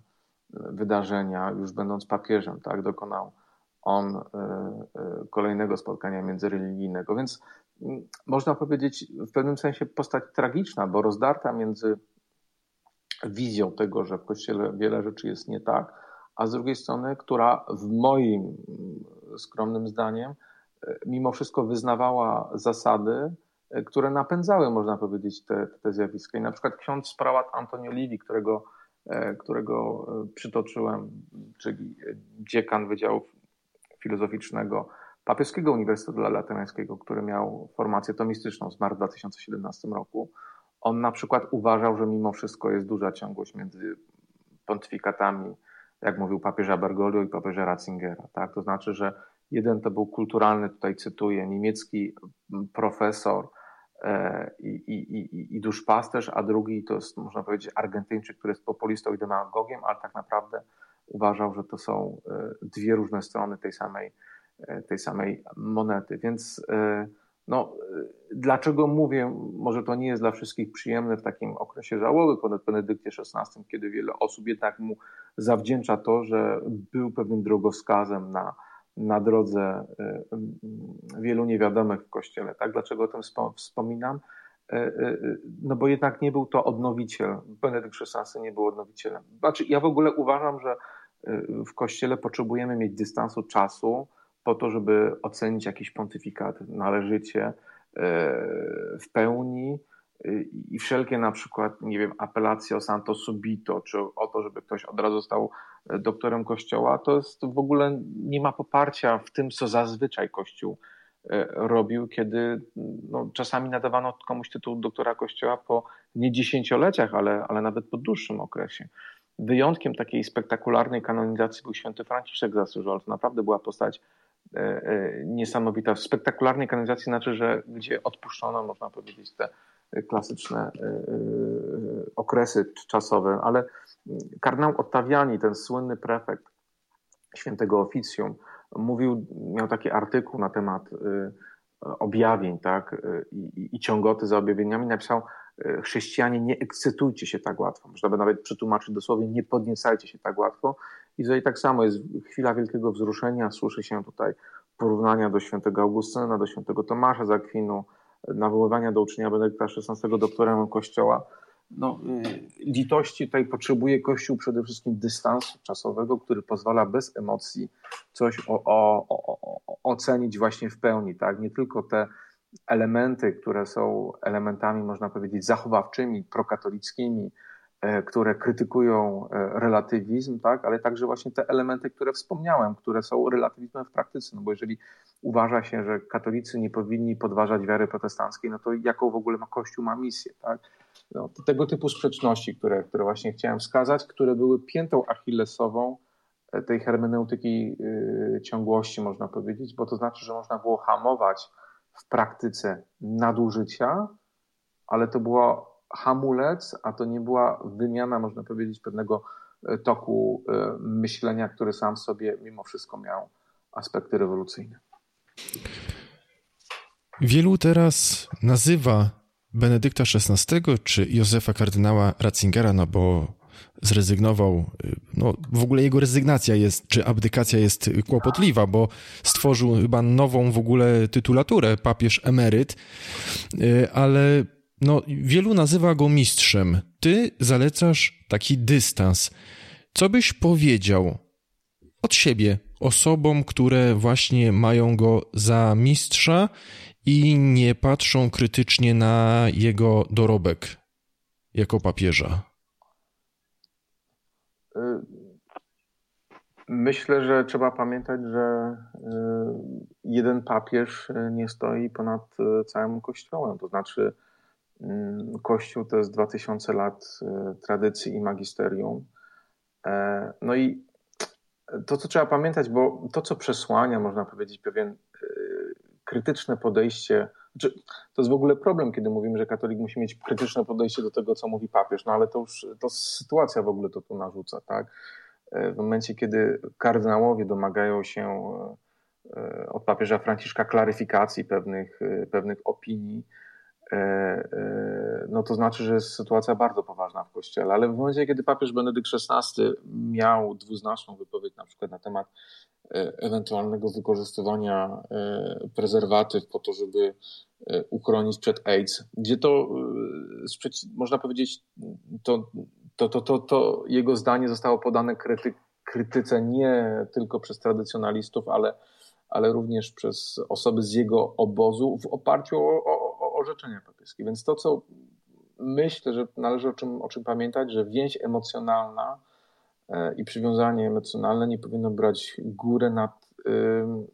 wydarzenia, już będąc papieżem, tak, dokonał on e, e, kolejnego spotkania międzyreligijnego. Więc można powiedzieć w pewnym sensie postać tragiczna, bo rozdarta między wizją tego, że w Kościele wiele rzeczy jest nie tak, a z drugiej strony, która w moim skromnym zdaniem e, mimo wszystko wyznawała zasady, które napędzały, można powiedzieć, te, te zjawiska. I na przykład ksiądz prałat Antonio Livi, którego którego przytoczyłem, czyli dziekan Wydziału Filozoficznego Papieskiego Uniwersytetu Latynoskiego, który miał formację tomistyczną, zmarł w 2017 roku. On na przykład uważał, że mimo wszystko jest duża ciągłość między pontyfikatami, jak mówił papieża Bergoglio i papieża Ratzingera. Tak? To znaczy, że Jeden to był kulturalny, tutaj cytuję, niemiecki profesor i, i, i, i duszpasterz, a drugi to jest, można powiedzieć, Argentyńczyk, który jest populistą i demagogiem, ale tak naprawdę uważał, że to są dwie różne strony tej samej, tej samej monety. Więc no, dlaczego mówię, może to nie jest dla wszystkich przyjemne w takim okresie żałoby po Benedykcie XVI, kiedy wiele osób jednak mu zawdzięcza to, że był pewnym drogowskazem na, na drodze wielu niewiadomych w Kościele. Tak? Dlaczego o tym wspominam? No bo jednak nie był to odnowiciel. Benedykt XVI nie był odnowicielem. Znaczy, ja w ogóle uważam, że w Kościele potrzebujemy mieć dystansu czasu, po to, żeby ocenić jakiś pontyfikat należycie, e, w pełni i wszelkie na przykład, nie wiem, apelacje o santo subito, czy o to, żeby ktoś od razu stał doktorem kościoła, to jest w ogóle nie ma poparcia w tym, co zazwyczaj kościół robił, kiedy no, czasami nadawano komuś tytuł doktora kościoła po nie dziesięcioleciach, ale, ale nawet po dłuższym okresie. Wyjątkiem takiej spektakularnej kanonizacji był święty Franciszek z Asyżu, to naprawdę była postać E, e, niesamowita. W spektakularnej kanonizacji znaczy, że gdzie odpuszczono, można powiedzieć, te klasyczne e, okresy czasowe, ale kardynał Ottaviani, ten słynny prefekt świętego oficjum, mówił, miał taki artykuł na temat objawień, tak, i, i ciągoty za objawieniami, napisał, chrześcijanie nie ekscytujcie się tak łatwo. Można by nawet przetłumaczyć dosłownie, nie podniecajcie się tak łatwo. I tutaj tak samo jest chwila wielkiego wzruszenia, słyszy się tutaj porównania do świętego Augustyna, do świętego Tomasza z Akwinu, nawoływania do uczenia Benedykta XVI doktorem Kościoła. No, y, litości tutaj potrzebuje Kościół przede wszystkim dystansu czasowego, który pozwala bez emocji coś o, o, o, ocenić właśnie w pełni. Tak? Nie tylko te elementy, które są elementami, można powiedzieć, zachowawczymi, prokatolickimi, E, które krytykują e, relatywizm, tak, ale także właśnie te elementy, które wspomniałem, które są relatywizmem w praktyce. No bo jeżeli uważa się, że katolicy nie powinni podważać wiary protestanckiej, no to jaką w ogóle ma Kościół ma misję, tak? No, tego typu sprzeczności, które, które właśnie chciałem wskazać, które były piętą achillesową e, tej hermeneutyki yy, ciągłości, można powiedzieć, bo to znaczy, że można było hamować w praktyce nadużycia, ale to było hamulec, a to nie była wymiana, można powiedzieć, pewnego e, toku e, myślenia, który sam sobie mimo wszystko miał aspekty rewolucyjne. Wielu teraz nazywa Benedykta XVI czy Józefa kardynała Ratzingera, no bo zrezygnował, no w ogóle jego rezygnacja jest, czy abdykacja jest kłopotliwa, bo stworzył chyba nową w ogóle tytulaturę, papież emeryt, ale no, wielu nazywa go mistrzem. Ty zalecasz taki dystans. Co byś powiedział od siebie osobom, które właśnie mają go za mistrza i nie patrzą krytycznie na jego dorobek jako papieża? Y, myślę, że trzeba pamiętać, że y, jeden papież nie stoi ponad y, całym kościołem. To znaczy, Kościół to jest 2000 lat y, tradycji i magisterium. E, no i to, co trzeba pamiętać, bo to, co przesłania, można powiedzieć, pewien y, krytyczne podejście. Znaczy, to jest w ogóle problem, kiedy mówimy, że katolik musi mieć krytyczne podejście do tego, co mówi papież, no ale to już to sytuacja w ogóle to tu narzuca, tak? E, w momencie, kiedy kardynałowie domagają się e, od papieża Franciszka klaryfikacji pewnych, pewnych opinii, E, e, no to znaczy, że jest sytuacja bardzo poważna w Kościele. Ale w momencie, kiedy papież Benedykt XVI miał dwuznaczną wypowiedź na przykład na temat e, ewentualnego wykorzystywania prezerwatyw po to, żeby uchronić przed AIDS, gdzie to, można powiedzieć, to, to, to, to, to jego zdanie zostało podane kryty, krytyce nie tylko przez tradycjonalistów, ale, ale również przez osoby z jego obozu w oparciu o orzeczenia papieskie. Więc to, co myślę, że należy o czym, o czym pamiętać, że więź emocjonalna e, i przywiązanie emocjonalne nie powinno brać górę nad, e,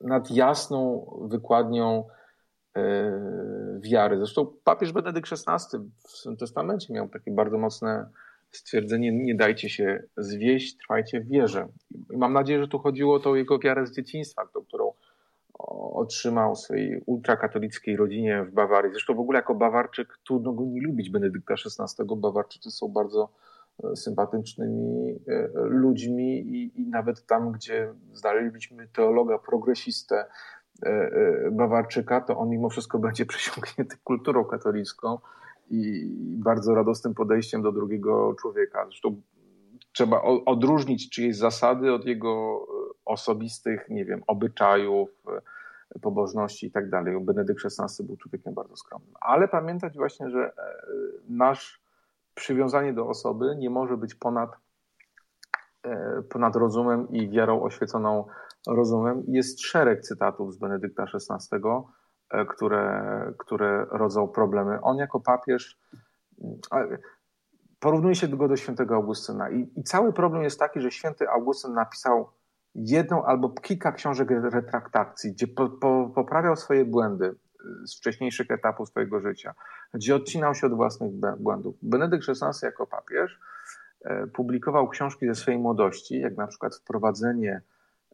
nad jasną wykładnią e, wiary. Zresztą papież Benedykt XVI w swym testamencie miał takie bardzo mocne stwierdzenie nie dajcie się zwieść, trwajcie w wierze. I mam nadzieję, że tu chodziło o tą jego wiarę z dzieciństwa, tą, którą otrzymał swojej ultrakatolickiej rodzinie w Bawarii. Zresztą w ogóle jako Bawarczyk trudno go nie lubić Benedykta XVI. Bawarczycy są bardzo e, sympatycznymi e, ludźmi i, i nawet tam, gdzie znaleźliśmy teologa, progresistę e, Bawarczyka, to on mimo wszystko będzie *laughs* przesiąknięty kulturą katolicką i bardzo radosnym podejściem do drugiego człowieka. Zresztą trzeba odróżnić czyjeś zasady od jego osobistych, nie wiem, obyczajów, pobożności i tak dalej. Benedykt XVI był człowiekiem bardzo skromnym. Ale pamiętać właśnie, że e, nasz przywiązanie do osoby nie może być ponad, e, ponad rozumem i wiarą oświeconą rozumem. Jest szereg cytatów z Benedykta XVI, e, które, które rodzą problemy. On jako papież porównuje się go do świętego Augustyna i, i cały problem jest taki, że święty Augustyn napisał jedną albo kilka książek retraktacji, gdzie po, po, poprawiał swoje błędy y, z wcześniejszych etapów swojego życia, gdzie odcinał się od własnych błędów. Benedykt XVI jako papież e, publikował książki ze swojej młodości, jak na przykład Wprowadzenie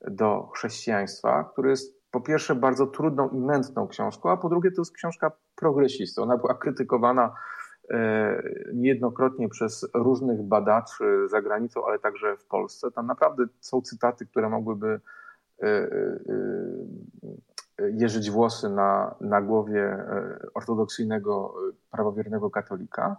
do chrześcijaństwa, które jest po pierwsze bardzo trudną i mętną książką, a po drugie to jest książka progresistą. Ona była krytykowana niejednokrotnie przez różnych badaczy za granicą, ale także w Polsce. Tam naprawdę są cytaty, które mogłyby e, e, jeżyć włosy na, na głowie ortodoksyjnego, prawowiernego katolika.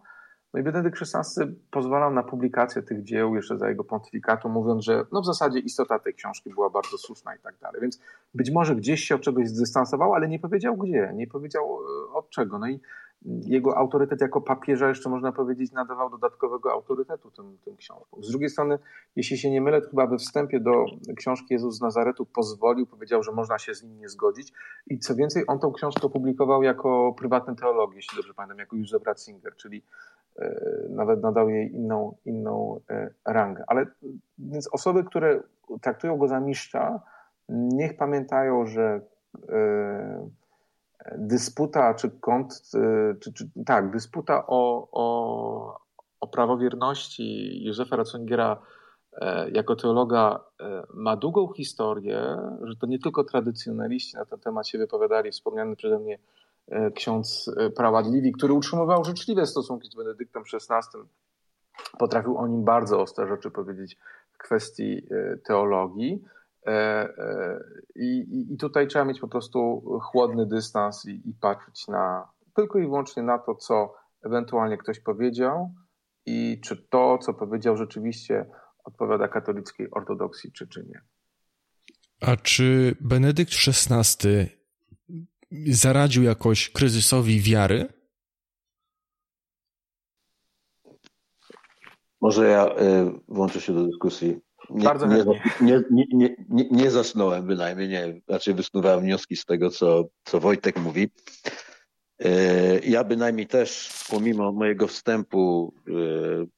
No i Benedykt XVI pozwalał na publikację tych dzieł jeszcze za jego pontyfikatu, mówiąc, że no w zasadzie istota tej książki była bardzo słuszna i tak dalej. Więc być może gdzieś się od czegoś zdystansował, ale nie powiedział gdzie, nie powiedział od czego. No i jego autorytet jako papieża, jeszcze można powiedzieć, nadawał dodatkowego autorytetu tym, tym książkom. Z drugiej strony, jeśli się nie mylę, to chyba we wstępie do książki Jezus z Nazaretu pozwolił, powiedział, że można się z nim nie zgodzić. I co więcej, on tą książkę opublikował jako prywatny teolog, jeśli dobrze pamiętam, jako Józef Ratzinger, czyli e, nawet nadał jej inną, inną e, rangę. Ale więc osoby, które traktują go za mistrza, niech pamiętają, że e, dysputa czy kąt, y, czy, czy, tak, dysputa o, o, o prawowierności Józefa Ratzingera e, jako teologa e, ma długą historię, że to nie tylko tradycjonaliści na ten temat się wypowiadali, wspomniany przeze mnie e, ksiądz Prawadliwi, który utrzymywał życzliwe stosunki z Benedyktem XVI, potrafił o nim bardzo ostre rzeczy powiedzieć w kwestii teologii. E, e, I, I, tutaj trzeba mieć po prostu chłodny dystans i, i patrzeć na tylko i wyłącznie na to, co ewentualnie ktoś powiedział i czy to, co powiedział, rzeczywiście odpowiada katolickiej ortodoksji, czy, czy nie. A czy Benedykt XVI zaradził jakoś kryzysowi wiary? Może ja y, włączę się do dyskusji. Nie, Bardzo nie, nie, nie, nie, nie zasnąłem bynajmniej, nie, raczej wysnuwałem wnioski z tego, co, co Wojtek mówi. E, ja bynajmniej też, pomimo mojego wstępu, e,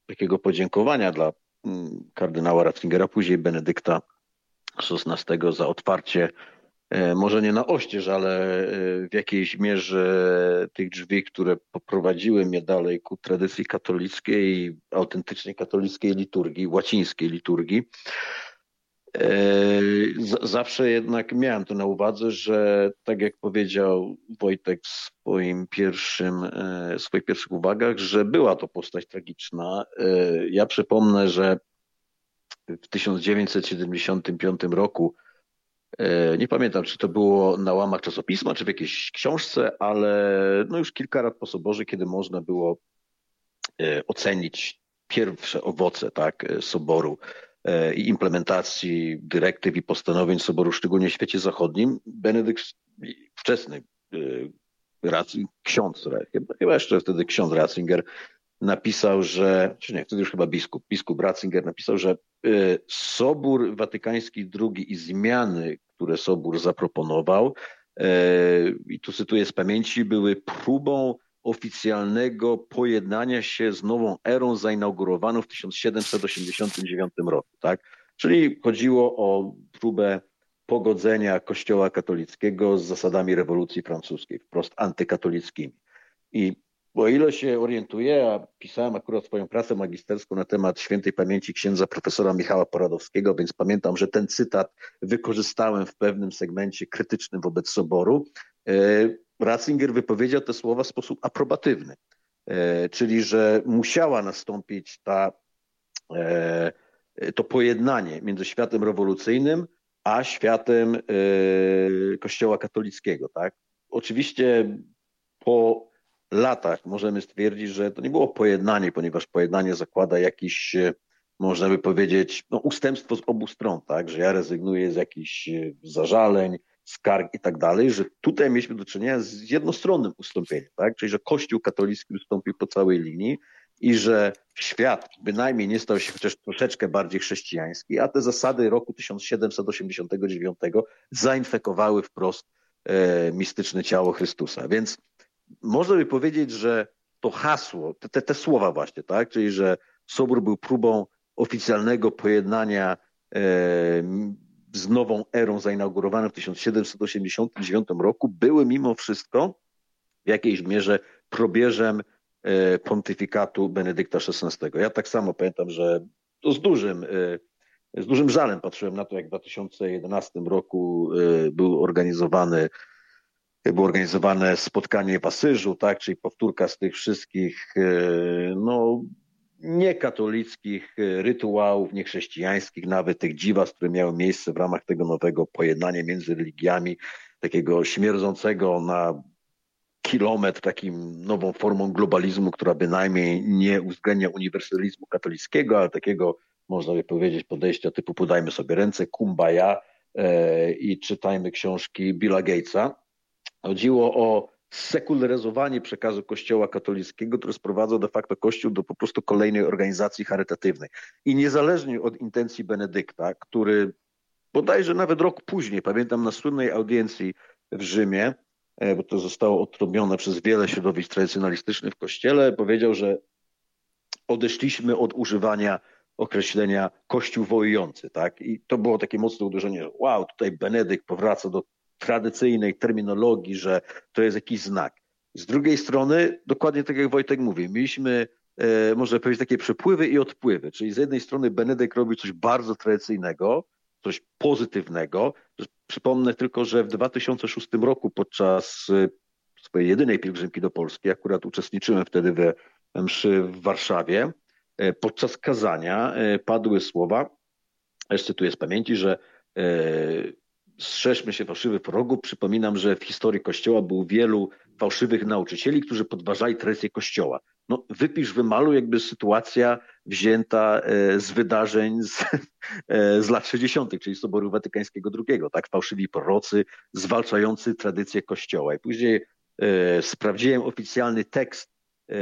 takiego podziękowania dla mm, kardynała Ratzingera, później Benedykta XVI za otwarcie, może nie na oścież, ale w jakiejś mierze tych drzwi, które poprowadziły mnie dalej ku tradycji katolickiej, autentycznej katolickiej liturgii, łacińskiej liturgii. Zawsze jednak miałem to na uwadze, że tak jak powiedział Wojtek w swoim pierwszym, e, swoich pierwszych uwagach, że była to postać tragiczna. E, ja przypomnę, że w 1975 roku, e, nie pamiętam, czy to było na łamach czasopisma, czy w jakiejś książce, ale no już kilka lat po Soborze, kiedy można było ocenić pierwsze owoce tak, Soboru, E, i implementacji dyrektyw i postanowień Soboru, szczególnie w świecie zachodnim, Benedykt wczesny e, ksiądz, chyba jeszcze wtedy ksiądz Ratzinger, napisał, że, czy nie, wtedy już chyba biskup, biskup Ratzinger napisał, że e, Sobór Watykański II i zmiany, które Sobór zaproponował, i tu cytuję z pamięci, były próbą oficjalnego pojednania się z nową erą zainaugurowaną w 1789 roku. Tak? Czyli chodziło o próbę pogodzenia Kościoła katolickiego z zasadami rewolucji francuskiej, wprost antykatolickimi. I bo o ile się orientuję, a pisałem akurat swoją pracę magisterską na temat świętej pamięci księdza profesora Michała Poradowskiego, więc pamiętam, że ten cytat wykorzystałem w pewnym segmencie krytycznym wobec Soboru. E, Ratzinger wypowiedział te słowa w sposób aprobatywny, e, czyli że musiała nastąpić ta, e, to pojednanie między światem rewolucyjnym a światem Kościoła katolickiego. Tak? Oczywiście po latach możemy stwierdzić, że to nie było pojednanie, ponieważ pojednanie zakłada jakiś, e, można by powiedzieć, no, ustępstwo z obu stron, tak, że ja rezygnuję z jakichś e, zażaleń, skarg i tak dalej, że tutaj mieliśmy do czynienia z jednostronnym ustąpieniem, tak, czyli że Kościół katolicki ustąpił po całej linii i że świat bynajmniej nie stał się chociaż troszeczkę bardziej chrześcijański, a te zasady roku 1789 zainfekowały wprost e, mistyczne ciało Chrystusa. Więc można by powiedzieć, że to hasło, te, te słowa właśnie, tak, czyli że Sobór był próbą oficjalnego pojednania e, z nową erą zainaugurowaną w 1789 roku, były mimo wszystko w jakiejś mierze probierzem e, pontyfikatu Benedykta XVI. Ja tak samo pamiętam, że to z dużym, e, z dużym żalem patrzyłem na to, jak w 2011 roku e, był organizowany było organizowane spotkanie w Asyżu, tak, czyli powtórka z tych wszystkich e, no, niekatolickich e, rytuałów, niechrześcijańskich, nawet tych dziwas, które miały miejsce w ramach tego nowego pojednania między religiami, takiego śmierdzącego na kilometr takim nową formą globalizmu, która bynajmniej nie uwzględnia uniwersalizmu katolickiego, ale takiego, można by powiedzieć, podejścia typu podajmy sobie ręce, kumbaya e, i czytajmy książki Billa Gatesa. Chodziło o sekularyzowanie przekazu Kościoła katolickiego, który sprowadza de facto Kościół do po prostu kolejnej organizacji charytatywnej. I niezależnie od intencji Benedykta, który bodajże nawet rok później, pamiętam na słynnej audiencji w Rzymie, e, bo to zostało odtrąbione przez wiele środowisk tradycjonalistycznych w Kościele, powiedział, że odeszliśmy od używania określenia Kościół wojujący, tak? I to było takie mocne uderzenie, wow, tutaj Benedykt powraca do tradycyjnej terminologii, że to jest jakiś znak. Z drugiej strony, dokładnie tak jak Wojtek mówi, mieliśmy, e, można powiedzieć, takie przepływy i odpływy. Czyli z jednej strony Benedykt robił coś bardzo tradycyjnego, coś pozytywnego. Przypomnę tylko, że w 2006 roku podczas e, swojej jedynej pielgrzymki do Polski, akurat uczestniczyłem wtedy we mszy w Warszawie, e, podczas kazania padły słowa, jeszcze tu jest pamięci, że strzeżmy się fałszywych prorogów. Przypominam, że w historii Kościoła było wielu fałszywych nauczycieli, którzy podważali tradycję Kościoła. No, wypisz, wymaluj jakby sytuacja wzięta e, z wydarzeń z, e, z lat 60., czyli Soboru Watykańskiego II, tak? Fałszywi prorocy zwalczający tradycję Kościoła. I później e, sprawdziłem oficjalny tekst e,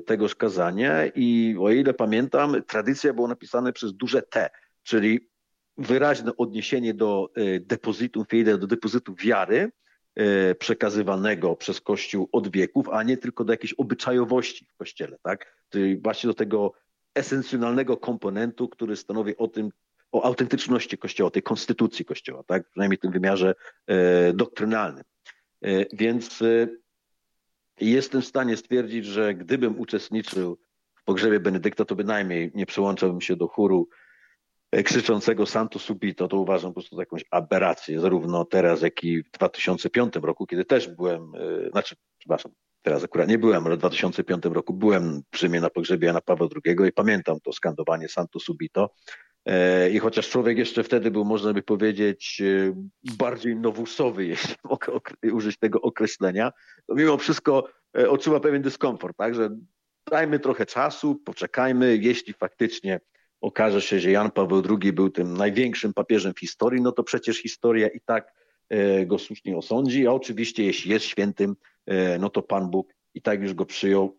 tegoż kazania i o ile pamiętam, tradycja była napisana przez duże T, czyli wyraźne odniesienie do e, depozytu fide, do depozytu wiary e, przekazywanego przez Kościół od wieków, a nie tylko do jakiejś obyczajowości w Kościele, tak? Czyli właśnie do tego esencjonalnego komponentu, który stanowi o tym, o autentyczności Kościoła, tej konstytucji Kościoła, tak? Przynajmniej w tym wymiarze e, doktrynalnym. Więc jestem w stanie stwierdzić, że gdybym uczestniczył w pogrzebie Benedykta, to bynajmniej nie przyłączałbym się do chóru krzyczącego Santo Subito, to uważam po prostu za jakąś aberrację, zarówno teraz, jak i w 2005 roku, kiedy też byłem, e, znaczy, przepraszam, teraz akurat nie byłem, ale w 2005 roku byłem w Rzymie na pogrzebie Jana Pawła II i pamiętam to skandowanie Santo Subito. E, I chociaż człowiek jeszcze wtedy był, można by powiedzieć, bardziej nowusowy, *laughs* jeśli mogę użyć tego określenia, to mimo wszystko odczuwa pewien dyskomfort, tak, że dajmy trochę czasu, poczekajmy, jeśli faktycznie okaże się, że Jan Paweł II był tym największym papieżem w historii, no to przecież historia i tak e, go słusznie osądzi, a oczywiście jeśli jest świętym, e, no to Pan Bóg i tak już go przyjął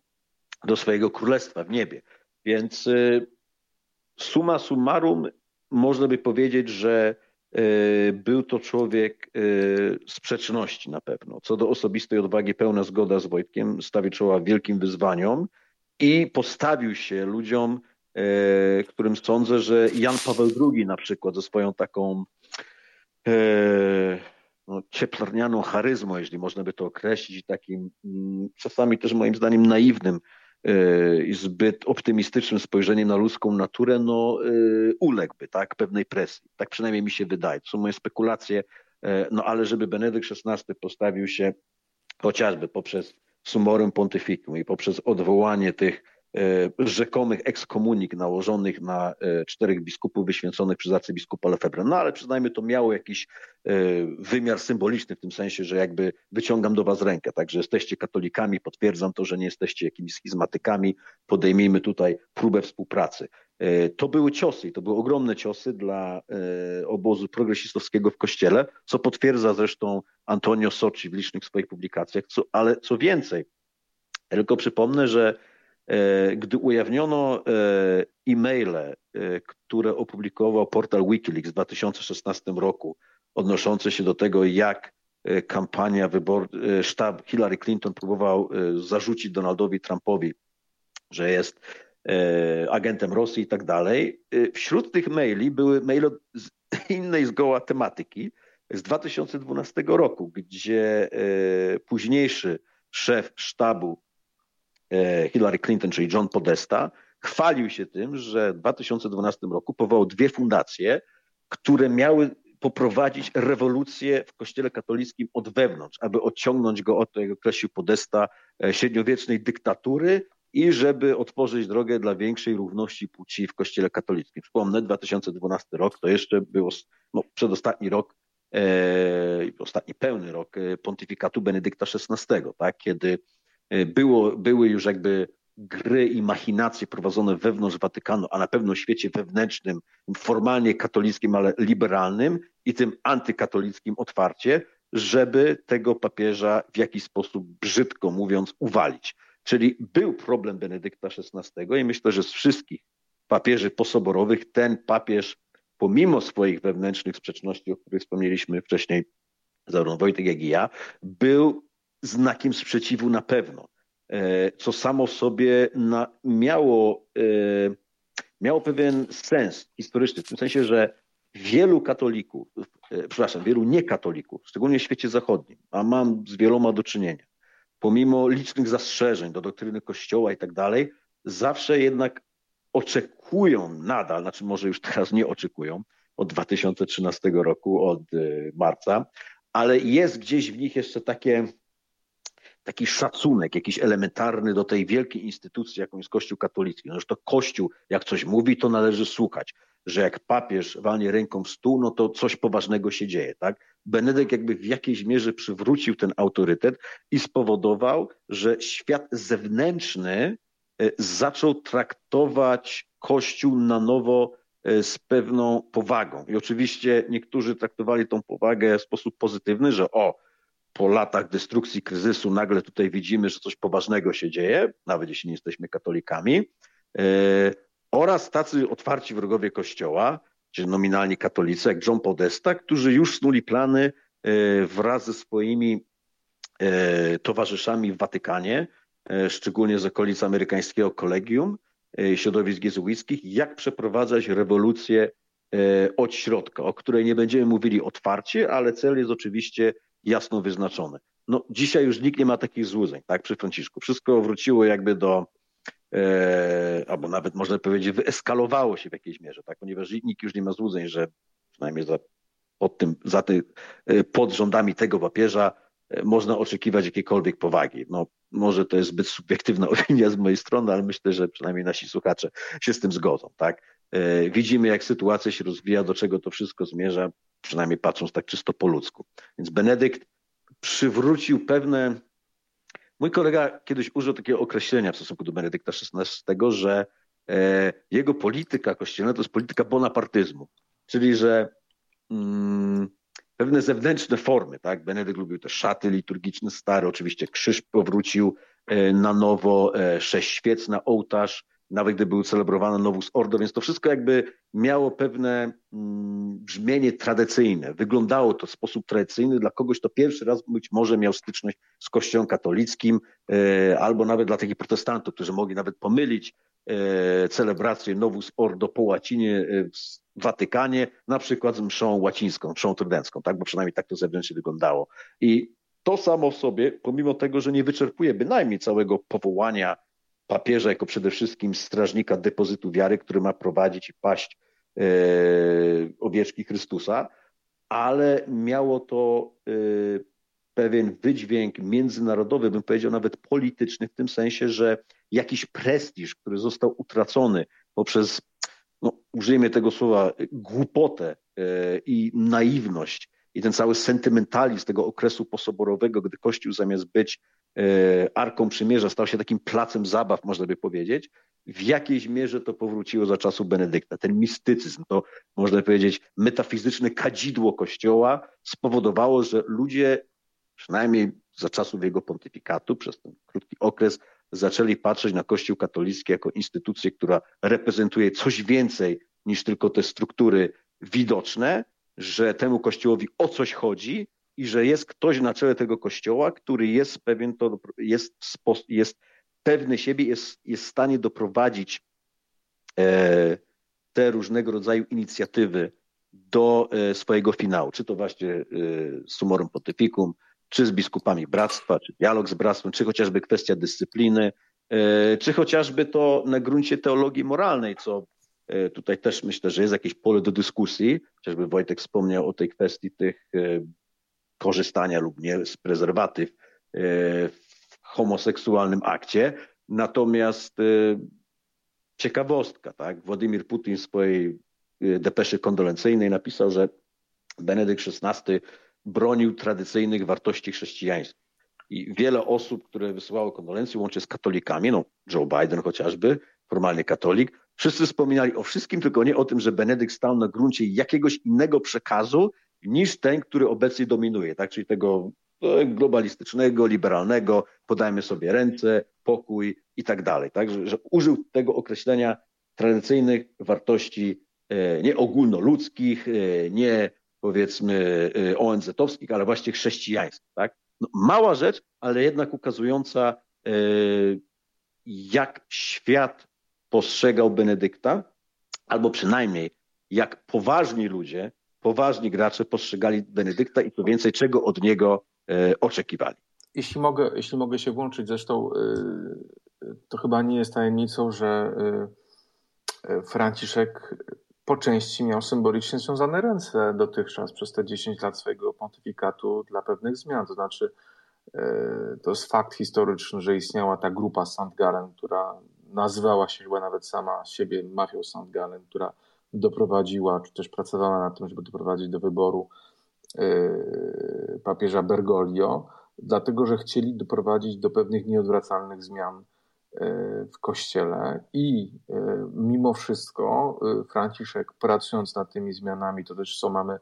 do swojego królestwa w niebie. Więc e, summa summarum można by powiedzieć, że był to człowiek sprzeczności na pewno. Co do osobistej odwagi, pełna zgoda z Wojtkiem, stawił czoła wielkim wyzwaniom i postawił się ludziom którym sądzę, że Jan Paweł II na przykład ze swoją taką e, no, cieplarnianą charyzmą, jeśli można by to określić, takim mm, czasami też moim zdaniem naiwnym e, i zbyt optymistycznym spojrzeniem na ludzką naturę, no e, uległby, tak, pewnej presji. Tak przynajmniej mi się wydaje. To są moje spekulacje, no ale żeby Benedykt XVI postawił się chociażby poprzez sumorem pontyficum i poprzez odwołanie tych E, rzekomych ekskomunik nałożonych na e, czterech biskupów wyświęconych przez arcybiskupa Lefebvre. No ale przyznajmy, to miało jakiś e, wymiar symboliczny w tym sensie, że jakby wyciągam do was rękę, także jesteście katolikami, potwierdzam to, że nie jesteście jakimiś schizmatykami, podejmijmy tutaj próbę współpracy. To były ciosy i to były ogromne ciosy dla obozu progresistowskiego w kościele, co potwierdza zresztą Antonio Socci w licznych swoich publikacjach, co, ale co więcej, tylko przypomnę, że E, gdy ujawniono e, e-maile, e, które opublikował portal Wikileaks w 2016 roku, odnoszące się do tego, jak kampania wybor, sztab Hillary Clinton próbował zarzucić Donaldowi Trumpowi, że jest agentem Rosji i tak dalej. Wśród tych maili były maile z *clears throat* innej zgoła tematyki z 2012 roku, gdzie późniejszy szef sztabu E, Hillary Clinton, czyli John Podesta, chwalił się tym, że w 2012 roku powołał dwie fundacje, które miały poprowadzić rewolucję w Kościele katolickim od wewnątrz, aby odciągnąć go od, jak określił Podesta, e, średniowiecznej dyktatury i żeby otworzyć drogę dla większej równości płci w Kościele katolickim. Wspomnę, 2012 rok to jeszcze było no, przedostatni rok, e, ostatni pełny rok e, pontyfikatu Benedykta XVI, tak, kiedy E, było, były już jakby gry i machinacje prowadzone wewnątrz Watykanu, a na pewno w świecie wewnętrznym, formalnie katolickim, ale liberalnym i tym antykatolickim otwarcie, żeby tego papieża w jakiś sposób, brzydko mówiąc, uwalić. Czyli był problem Benedykta XVI i myślę, że z wszystkich papieży posoborowych ten papież, pomimo swoich wewnętrznych sprzeczności, o których wspomnieliśmy wcześniej, zarówno Wojtek, jak i ja, był znakiem sprzeciwu na pewno, e, co samo w sobie na, miało, e, miało pewien sens historyczny, w tym sensie, że wielu katolików, e, przepraszam, wielu niekatolików, szczególnie w świecie zachodnim, a mam z wieloma do czynienia, pomimo licznych zastrzeżeń do doktryny Kościoła i tak dalej, zawsze jednak oczekują nadal, znaczy może już teraz nie oczekują, od 2013 roku, od marca, ale jest gdzieś w nich jeszcze takie taki szacunek, jakiś elementarny do tej wielkiej instytucji, jaką jest Kościół katolicki. No, że to Kościół, jak coś mówi, to należy słuchać. Że jak papież walnie ręką w stół, no to coś poważnego się dzieje. Tak? Benedykt jakby w jakiejś mierze przywrócił ten autorytet i spowodował, że świat zewnętrzny e, zaczął traktować Kościół na nowo e, z pewną powagą. I oczywiście niektórzy traktowali tą powagę w sposób pozytywny, że o, po latach destrukcji, kryzysu nagle tutaj widzimy, że coś poważnego się dzieje, nawet jeśli nie jesteśmy katolikami, e, oraz tacy otwarci wrogowie Kościoła, czyli nominalni katolicy, jak John Podesta, którzy już snuli plany e, wraz ze swoimi e, towarzyszami w Watykanie, szczególnie z okolic amerykańskiego kolegium, środowisk jezuickich, jak przeprowadzać rewolucję od środka, o której nie będziemy mówili otwarcie, ale cel jest oczywiście jasno wyznaczone. No, dzisiaj już nikt nie ma takich złudzeń, tak, przy Franciszku. Wszystko wróciło jakby do, e, albo nawet można powiedzieć, wyeskalowało się w jakiejś mierze, tak, ponieważ nikt już nie ma złudzeń, że przynajmniej za, pod, tym, za ty, e, pod rządami tego papieża e, można oczekiwać jakiejkolwiek powagi. No, może to jest zbyt subiektywna *laughs* opinia z mojej strony, ale myślę, że przynajmniej nasi słuchacze się z tym zgodzą, tak. E, widzimy, jak sytuacja się rozwija, do czego to wszystko zmierza przynajmniej patrząc tak czysto po ludzku. Więc Benedykt przywrócił pewne. Mój kolega kiedyś użył takiego określenia w stosunku do Benedykta XVI, że e, jego polityka kościelna to jest polityka bonapartyzmu, czyli że mm, pewne zewnętrzne formy, tak? Benedykt lubił te szaty liturgiczne stare, oczywiście krzyż powrócił e, na nowo, e, sześć świec na ołtarz, nawet gdy był celebrowany Novus Ordo, więc to wszystko jakby miało pewne mm, brzmienie tradycyjne. Wyglądało to w sposób tradycyjny dla kogoś, kto pierwszy raz być może miał styczność z Kościołem katolickim, e, albo nawet dla takich protestantów, którzy mogli nawet pomylić celebrację Novus Ordo po łacinie w Watykanie, na przykład z mszą łacińską, mszą trydencką, tak? bo przynajmniej tak to zewnętrznie wyglądało. I to samo w sobie, pomimo tego, że nie wyczerpuje bynajmniej całego powołania papieża jako przede wszystkim strażnika depozytu wiary, który ma prowadzić i paść e, owieczki Chrystusa, ale miało to e, pewien wydźwięk międzynarodowy, bym powiedział nawet polityczny, w tym sensie, że jakiś prestiż, który został utracony poprzez, no, użyjmy tego słowa, głupotę e, i naiwność i ten cały sentymentalizm tego okresu posoborowego, gdy Kościół zamiast być e, arką przymierza stał się takim placem zabaw, można by powiedzieć, w jakiejś mierze to powróciło za czasu Benedykta. Ten mistycyzm, to można powiedzieć metafizyczne kadzidło Kościoła spowodowało, że ludzie, przynajmniej za czasów jego pontyfikatu, przez ten krótki okres, zaczęli patrzeć na Kościół katolicki jako instytucję, która reprezentuje coś więcej niż tylko te struktury widoczne, że temu kościołowi o coś chodzi i że jest ktoś na czele tego kościoła, który jest pewien, to jest, jest pewny siebie, jest, jest w stanie doprowadzić e, te różnego rodzaju inicjatywy do e, swojego finału, czy to właśnie e, sumorem pontyficum, czy z biskupami bractwa, czy dialog z bractwem, czy chociażby kwestia dyscypliny, czy chociażby to na gruncie teologii moralnej, co tutaj też myślę, że jest jakieś pole do dyskusji. Chociażby Wojtek wspomniał o tej kwestii tych e, korzystania lub nie z prezerwatyw e, w homoseksualnym akcie. Natomiast ciekawostka, tak? Władimir Putin w swojej depeszy kondolencyjnej napisał, że Benedykt XVI bronił tradycyjnych wartości chrześcijańskich. I wiele osób, które wysyłało kondolencje, łącznie z katolikami, no Joe Biden chociażby, formalnie katolik, Wszyscy wspominali o wszystkim, tylko nie o tym, że Benedykt stał na gruncie jakiegoś innego przekazu niż ten, który obecnie dominuje, tak? czyli tego e, globalistycznego, liberalnego, podajmy sobie ręce, pokój i tak dalej. Tak? Że, że użył tego określenia tradycyjnych wartości e, nie ogólnoludzkich, e, nie powiedzmy ONZ-owskich, ale właśnie chrześcijańskich. Tak? No, mała rzecz, ale jednak ukazująca, jak świat postrzegał Benedykta, albo przynajmniej jak poważni ludzie, poważni gracze postrzegali Benedykta i co więcej, czego od niego e, oczekiwali. Jeśli mogę, jeśli mogę się włączyć, zresztą e, to chyba nie jest tajemnicą, że e, Franciszek po części miał symbolicznie związane ręce dotychczas przez te 10 lat swojego pontyfikatu dla pewnych zmian. To znaczy, to jest fakt historyczny, że istniała ta grupa St. Gallen, która nazywała się chyba nawet sama siebie mafią St. Gallen, która doprowadziła, czy też pracowała nad tym, żeby doprowadzić do wyboru yy, papieża Bergoglio, dlatego że chcieli doprowadzić do pewnych nieodwracalnych zmian yy, w kościele i yy, mimo wszystko Franciszek pracując nad tymi zmianami, to też co mamy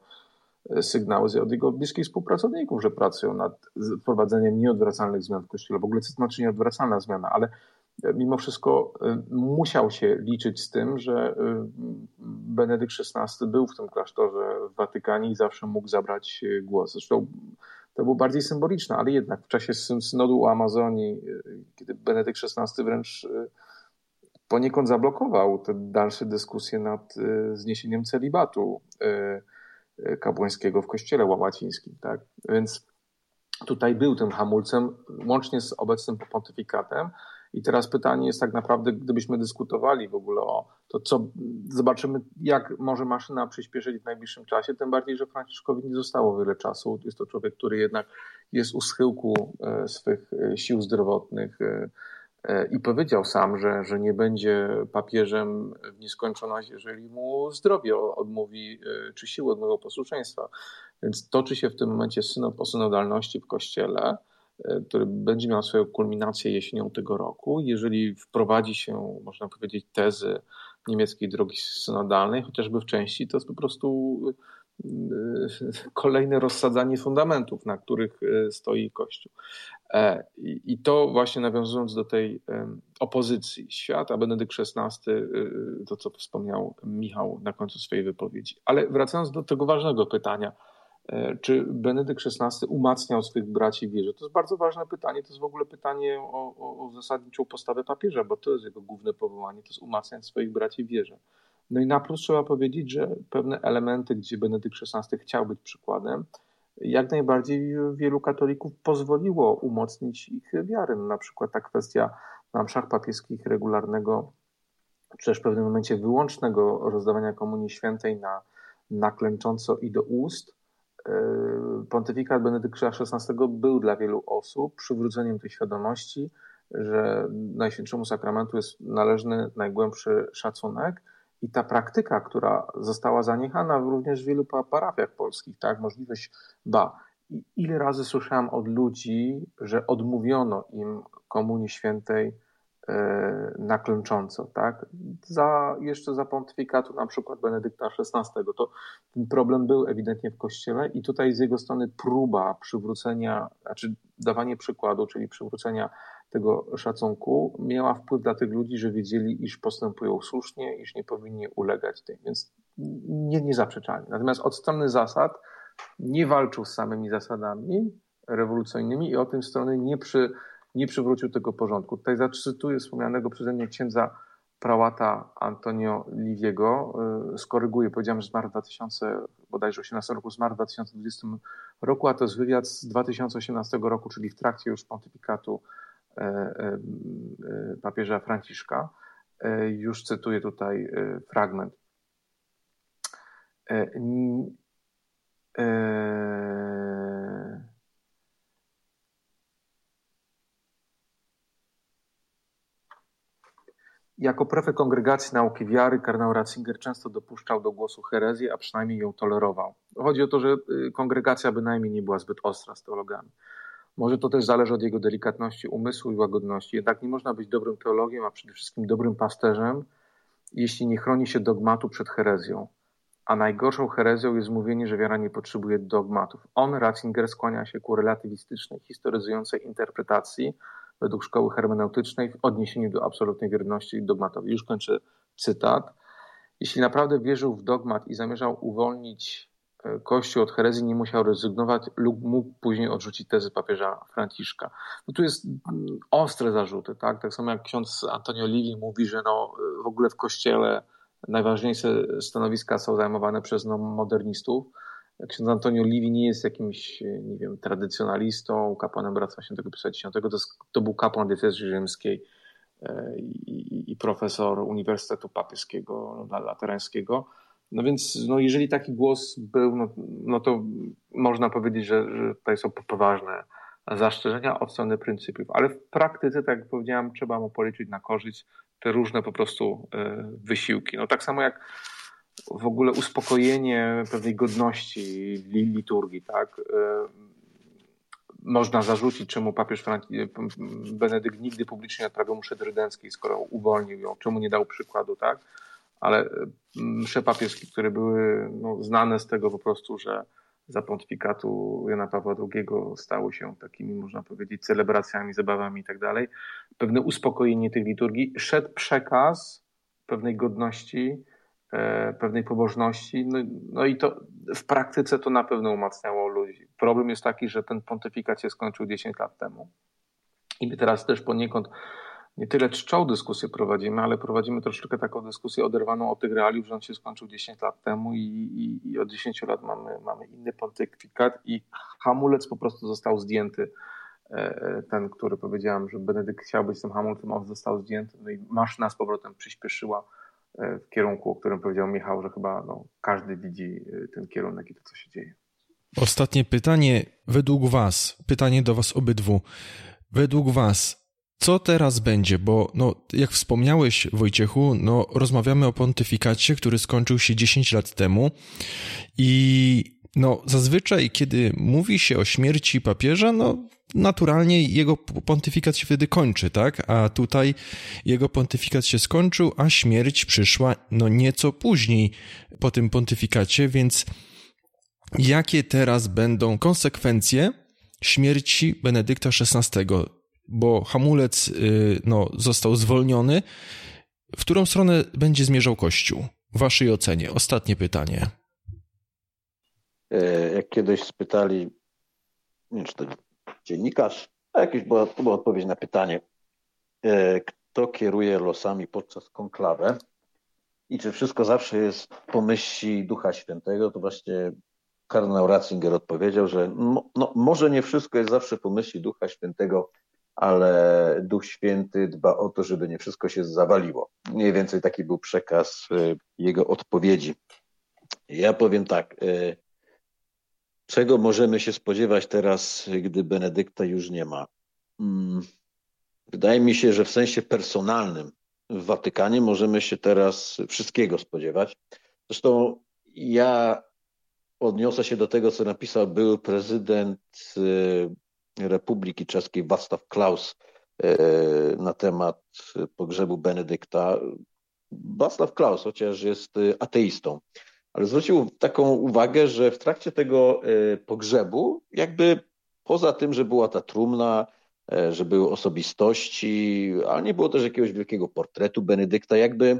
sygnały od jego bliskich współpracowników, że pracują nad wprowadzeniem nieodwracalnych zmian w kościele. W ogóle to znaczy nieodwracalna zmiana, ale mimo wszystko y, musiał się liczyć z tym, że y, Benedykt XVI był w tym klasztorze w Watykanie i zawsze mógł zabrać głos. Zresztą to było bardziej symboliczne, ale jednak w czasie synodu o Amazonii, kiedy Benedykt XVI wręcz poniekąd zablokował te dalsze dyskusje nad zniesieniem celibatu kapłańskiego w kościele łacińskim. Tak? Więc tutaj był tym hamulcem, łącznie z obecnym pontyfikatem, i teraz pytanie jest tak naprawdę, gdybyśmy dyskutowali w ogóle o to, co zobaczymy, jak może maszyna przyspieszyć w najbliższym czasie, tym bardziej, że Franciszkowi nie zostało wiele czasu. Jest to człowiek, który jednak jest u schyłku e, swych e, sił zdrowotnych e, i powiedział sam, że, że nie będzie papieżem w nieskończoność, jeżeli mu zdrowie odmówi, czy siły odmówią posłuszeństwa. Więc toczy się w tym momencie synod o synodalności w Kościele który będzie miał swoją kulminację jesienią tego roku. Jeżeli wprowadzi się, można powiedzieć, tezy niemieckiej drogi synodalnej, chociażby w części, to jest po prostu e, *laughs* kolejne rozsadzanie fundamentów, na których e, stoi Kościół. I to właśnie nawiązując do tej opozycji świata, Benedykt XVI, to co wspomniał Michał na końcu swojej wypowiedzi. Ale wracając do tego ważnego pytania, E, czy Benedykt XVI umacniał swych braci w wierze? To jest bardzo ważne pytanie. To jest w ogóle pytanie o, o, o zasadniczą postawę papieża, bo to jest jego główne powołanie, to jest umacniać swoich braci w wierze. No i na plus trzeba powiedzieć, że pewne elementy, gdzie Benedykt XVI chciał być przykładem, jak najbardziej wielu katolików pozwoliło umocnić ich wiarę. Na przykład ta kwestia na mszach papieskich regularnego, czy też w pewnym momencie wyłącznego rozdawania Komunii Świętej na, na klęcząco i do ust, e, pontyfikat Benedykta XVI był dla wielu osób przywróceniem tej świadomości, że Najświętszemu Sakramentu jest należny najgłębszy szacunek i ta praktyka, która została zaniechana również w wielu parafiach polskich, tak, możliwość, ba, ile razy słyszałem od ludzi, że odmówiono im Komunii Świętej e, na klęcząco, tak? Za, jeszcze za pontyfikatu na przykład Benedykta XVI, to ten problem był ewidentnie w Kościele i tutaj z jego strony próba przywrócenia, znaczy dawanie przykładu, czyli przywrócenia tego szacunku miała wpływ dla tych ludzi, że wiedzieli, iż postępują słusznie, iż nie powinni ulegać tej, więc nie, nie zaprzeczali. Natomiast od strony zasad nie walczył z samymi zasadami rewolucyjnymi i od tej strony nie, przy, nie przywrócił tego porządku. Tutaj zacytuję wspomnianego przeze mnie księdza prałata Antonio Liviego. Y, skoryguję, powiedziałem, że zmarł w 2000, bodajże 18 roku, zmarł w 2020 roku, a to jest wywiad z 2018 roku, czyli w trakcie już pontyfikatu e, e, papieża Franciszka. Już cytuję tutaj fragment. Jako prefekt Kongregacji Nauki Wiary kardynał Ratzinger często dopuszczał do głosu herezję, a przynajmniej ją tolerował. Chodzi o to, że y, kongregacja bynajmniej nie była zbyt ostra z teologami. Może to też zależy od jego delikatności umysłu i łagodności. Jednak nie można być dobrym teologiem, a przede wszystkim dobrym pasterzem, jeśli nie chroni się dogmatu przed herezją. A najgorszą herezją jest mówienie, że wiara nie potrzebuje dogmatów. On, Ratzinger, skłania się ku relatywistycznej, historyzującej interpretacji według szkoły hermeneutycznej w odniesieniu do absolutnej wierności dogmatowej. Już kończę cytat. Jeśli naprawdę wierzył w dogmat i zamierzał uwolnić Kościół od herezji nie musiał rezygnować lub mógł później odrzucić tezy papieża Franciszka. No tu jest mm, ostre zarzuty, tak? Tak samo jak ksiądz Antonio Livi mówi, że no, w ogóle w Kościele najważniejsze stanowiska są zajmowane przez no, modernistów. Ksiądz Antonio Livi nie jest jakimś, nie wiem, tradycjonalistą, kapłanem Bractwa Świętego Pisa X. To, to był kapłan diecezji rzymskiej e, i, i, profesor Uniwersytetu Papieskiego Laterańskiego no więc no jeżeli taki głos był, no, no to można powiedzieć, że, że tutaj są poważne zastrzeżenia od strony pryncypiów, ale w praktyce, tak jak powiedziałem, trzeba mu policzyć na korzyść te różne po prostu e, wysiłki. No tak samo jak w ogóle uspokojenie pewnej godności liturgii, tak? E, można zarzucić, czemu papież Franci Benedykt nigdy publicznie nie odprawił mszy trydenckiej, skoro uwolnił ją, czemu nie dał przykładu, tak? ale mm, msze papieskie, które były no, znane z tego po prostu, że za pontyfikatu Jana Pawła II stały się takimi, można powiedzieć, celebracjami, zabawami i tak dalej. Pewne uspokojenie tych liturgii, szedł przekaz pewnej godności, e, pewnej pobożności, no, no, i to w praktyce to na pewno umacniało ludzi. Problem jest taki, że ten pontyfikat się skończył 10 lat temu. I my teraz też poniekąd nie tyle czczą dyskusję prowadzimy, ale prowadzimy troszeczkę taką dyskusję oderwaną od tych realiów, że on się skończył 10 lat temu i, i, i od 10 lat mamy, mamy inny pontyfikat i hamulec po prostu został zdjęty. E, e, ten, który powiedziałem, że Benedykt chciał być tym hamulcem, on został zdjęty, no i maszyna z powrotem przyspieszyła e, w kierunku, o którym powiedział Michał, że chyba no, każdy widzi ten kierunek i to, co się dzieje. Ostatnie pytanie według Was, pytanie do Was obydwu. Według Was, co teraz będzie? Bo, no, jak wspomniałeś, Wojciechu, no, rozmawiamy o pontyfikacie, który skończył się 10 lat temu i no, zazwyczaj, kiedy mówi się o śmierci papieża, no, naturalnie jego pontyfikat się wtedy kończy, tak? A tutaj jego pontyfikat się skończył, a śmierć przyszła, no, nieco później po tym pontyfikacie, więc jakie teraz będą konsekwencje śmierci Benedykta XVI? bo hamulec y, no, został zwolniony. W którą stronę będzie zmierzał Kościół? W waszej ocenie. Ostatnie pytanie. Jak kiedyś spytali, nie wiem, czy to dziennikarz, a jakieś była, to była odpowiedź na pytanie, kto kieruje losami podczas konklawę i czy wszystko zawsze jest po myśli Ducha Świętego, to właśnie kardynał Ratzinger odpowiedział, że no, no, może nie wszystko jest zawsze po myśli Ducha Świętego, ale Duch Święty dba o to, żeby nie wszystko się zawaliło. Mniej więcej taki był przekaz e, jego odpowiedzi. Ja powiem tak, e, czego możemy się spodziewać teraz, gdy Benedykta już nie ma? Mm, wydaje mi się, że w sensie personalnym w Watykanie możemy się teraz wszystkiego spodziewać. Zresztą ja odniosę się do tego, co napisał był prezydent e, Republiki Czeskiej Václav Klaus e, na temat pogrzebu Benedykta. Václav Klaus, chociaż jest ateistą, ale zwrócił taką uwagę, że w trakcie tego e, pogrzebu, jakby poza tym, że była ta trumna, że były osobistości, ale nie było też jakiegoś wielkiego portretu Benedykta, jakby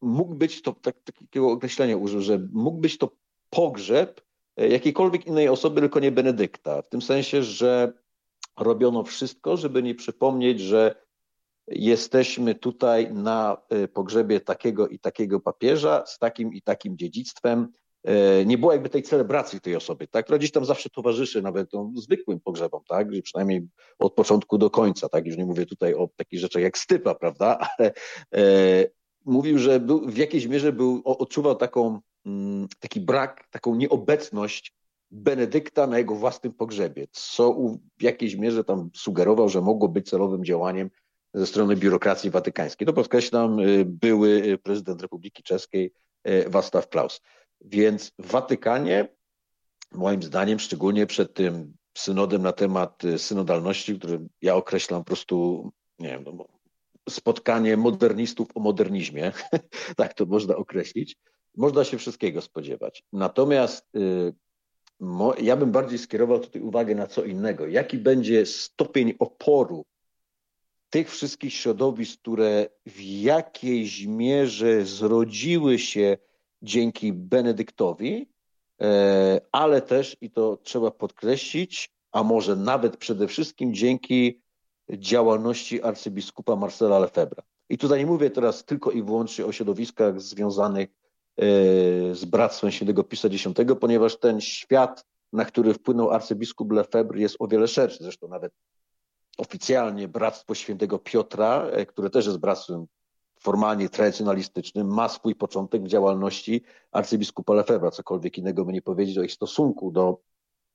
mógł być to, tak, takiego określenia użył, że mógł być to pogrzeb e, jakiejkolwiek innej osoby, tylko nie Benedykta. W tym sensie, że robiono wszystko, żeby nie przypomnieć, że jesteśmy tutaj na e, pogrzebie takiego i takiego papieża z takim i takim dziedzictwem. E, nie było jakby tej celebracji tej osoby, tak, która gdzieś tam zawsze towarzyszy nawet tą zwykłym pogrzebom, tak, przynajmniej od początku do końca, tak, już nie mówię tutaj o takich rzeczach jak stypa, prawda, *laughs* ale mówił, że był, w jakiejś mierze był, odczuwał taką, mm, taki brak, taką nieobecność Benedykta na jego własnym pogrzebie, co w jakiejś mierze tam sugerował, że mogło być celowym działaniem ze strony biurokracji watykańskiej. To podkreślam, y, były prezydent Republiki Czeskiej y, Václav Klaus. Więc w Watykanie, moim zdaniem, szczególnie przed tym synodem na temat y, synodalności, który ja określam po prostu, nie wiem, no, spotkanie modernistów o modernizmie, *laughs* tak to można określić, można się wszystkiego spodziewać. Natomiast y, ja bym bardziej skierował tutaj uwagę na co innego. Jaki będzie stopień oporu tych wszystkich środowisk, które w jakiejś mierze zrodziły się dzięki Benedyktowi, e, ale też, i to trzeba podkreślić, a może nawet przede wszystkim dzięki działalności arcybiskupa Marcela Lefebvre. I tutaj nie mówię teraz tylko i wyłącznie o środowiskach związanych e, z Bractwem Świętego Pisa X, ponieważ ten świat, na który wpłynął arcybiskup Lefebvre jest o wiele szerszy. Zresztą nawet oficjalnie Bractwo Świętego Piotra, e, które też jest bractwem formalnie tradycjonalistycznym, ma swój początek w działalności arcybiskupa Lefebvre, cokolwiek innego by nie powiedzieć o ich stosunku do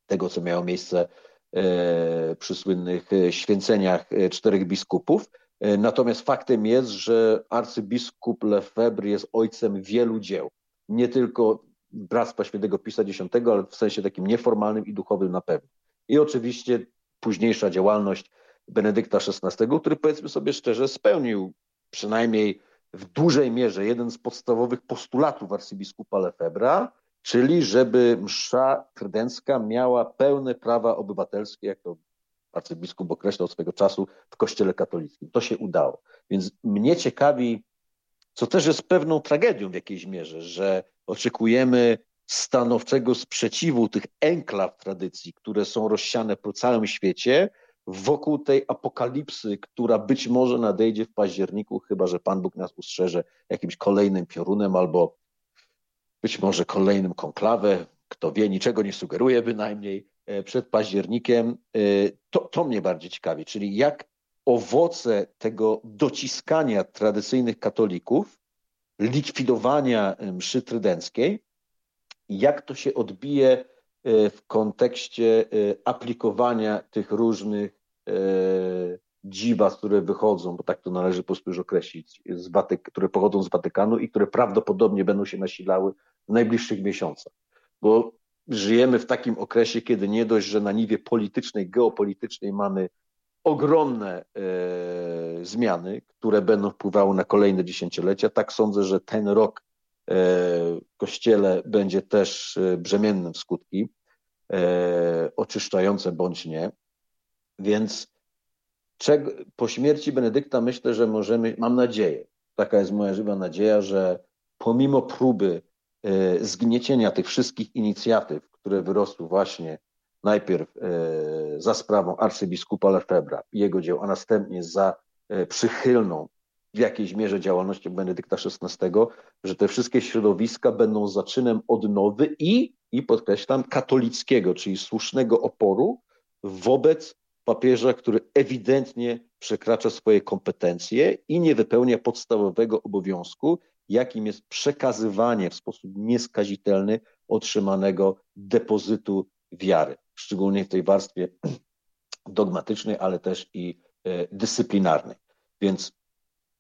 tego, co miało miejsce E, przy słynnych e, święceniach czterech biskupów. Natomiast faktem jest, że arcybiskup Lefebvre jest ojcem wielu dzieł. Nie tylko Bractwa Świętego Pisa X, ale w sensie takim nieformalnym i duchowym na pewno. I oczywiście późniejsza działalność Benedykta XVI, który powiedzmy sobie szczerze spełnił przynajmniej w dużej mierze jeden z podstawowych postulatów arcybiskupa Lefebvre'a, czyli żeby msza trydencka miała pełne prawa obywatelskie, jak to arcybiskup określał swego czasu w kościele katolickim. To się udało. Więc mnie ciekawi, co też jest pewną tragedią w jakiejś mierze, że oczekujemy stanowczego sprzeciwu tych enklaw tradycji, które są rozsiane po całym świecie, wokół tej apokalipsy, która być może nadejdzie w październiku, chyba że Pan Bóg nas ustrzeże jakimś kolejnym piorunem albo być może kolejnym konklawę, kto wie, niczego nie sugeruje bynajmniej e, przed październikiem. E, to, to mnie bardziej ciekawi, czyli jak owoce tego dociskania tradycyjnych katolików, likwidowania e, mszy trydenckiej, jak to się odbije w kontekście aplikowania tych różnych dziwa, które wychodzą, bo tak to należy po prostu już określić, z Watyk które pochodzą z Watykanu i które prawdopodobnie będą się nasilały w najbliższych miesiącach. Bo żyjemy w takim okresie, kiedy nie dość, że na niwie politycznej, geopolitycznej mamy ogromne e, zmiany, które będą wpływały na kolejne dziesięciolecia, tak sądzę, że ten rok e, w Kościele będzie też e, brzemiennym w skutki, e, oczyszczające bądź nie. Więc czego, po śmierci Benedykta myślę, że możemy, mam nadzieję, taka jest moja żywa nadzieja, że pomimo próby zgniecienia tych wszystkich inicjatyw, które wyrosły właśnie najpierw za sprawą arcybiskupa Lefebvra i jego dzieł, a następnie za przychylną w jakiejś mierze działalności Benedykta XVI, że te wszystkie środowiska będą zaczynem odnowy i, i podkreślam, katolickiego, czyli słusznego oporu wobec papieża, który ewidentnie przekracza swoje kompetencje i nie wypełnia podstawowego obowiązku, jakim jest przekazywanie w sposób nieskazitelny otrzymanego depozytu wiary, szczególnie w tej warstwie *clears throat* dogmatycznej, ale też i e, dyscyplinarnej. Więc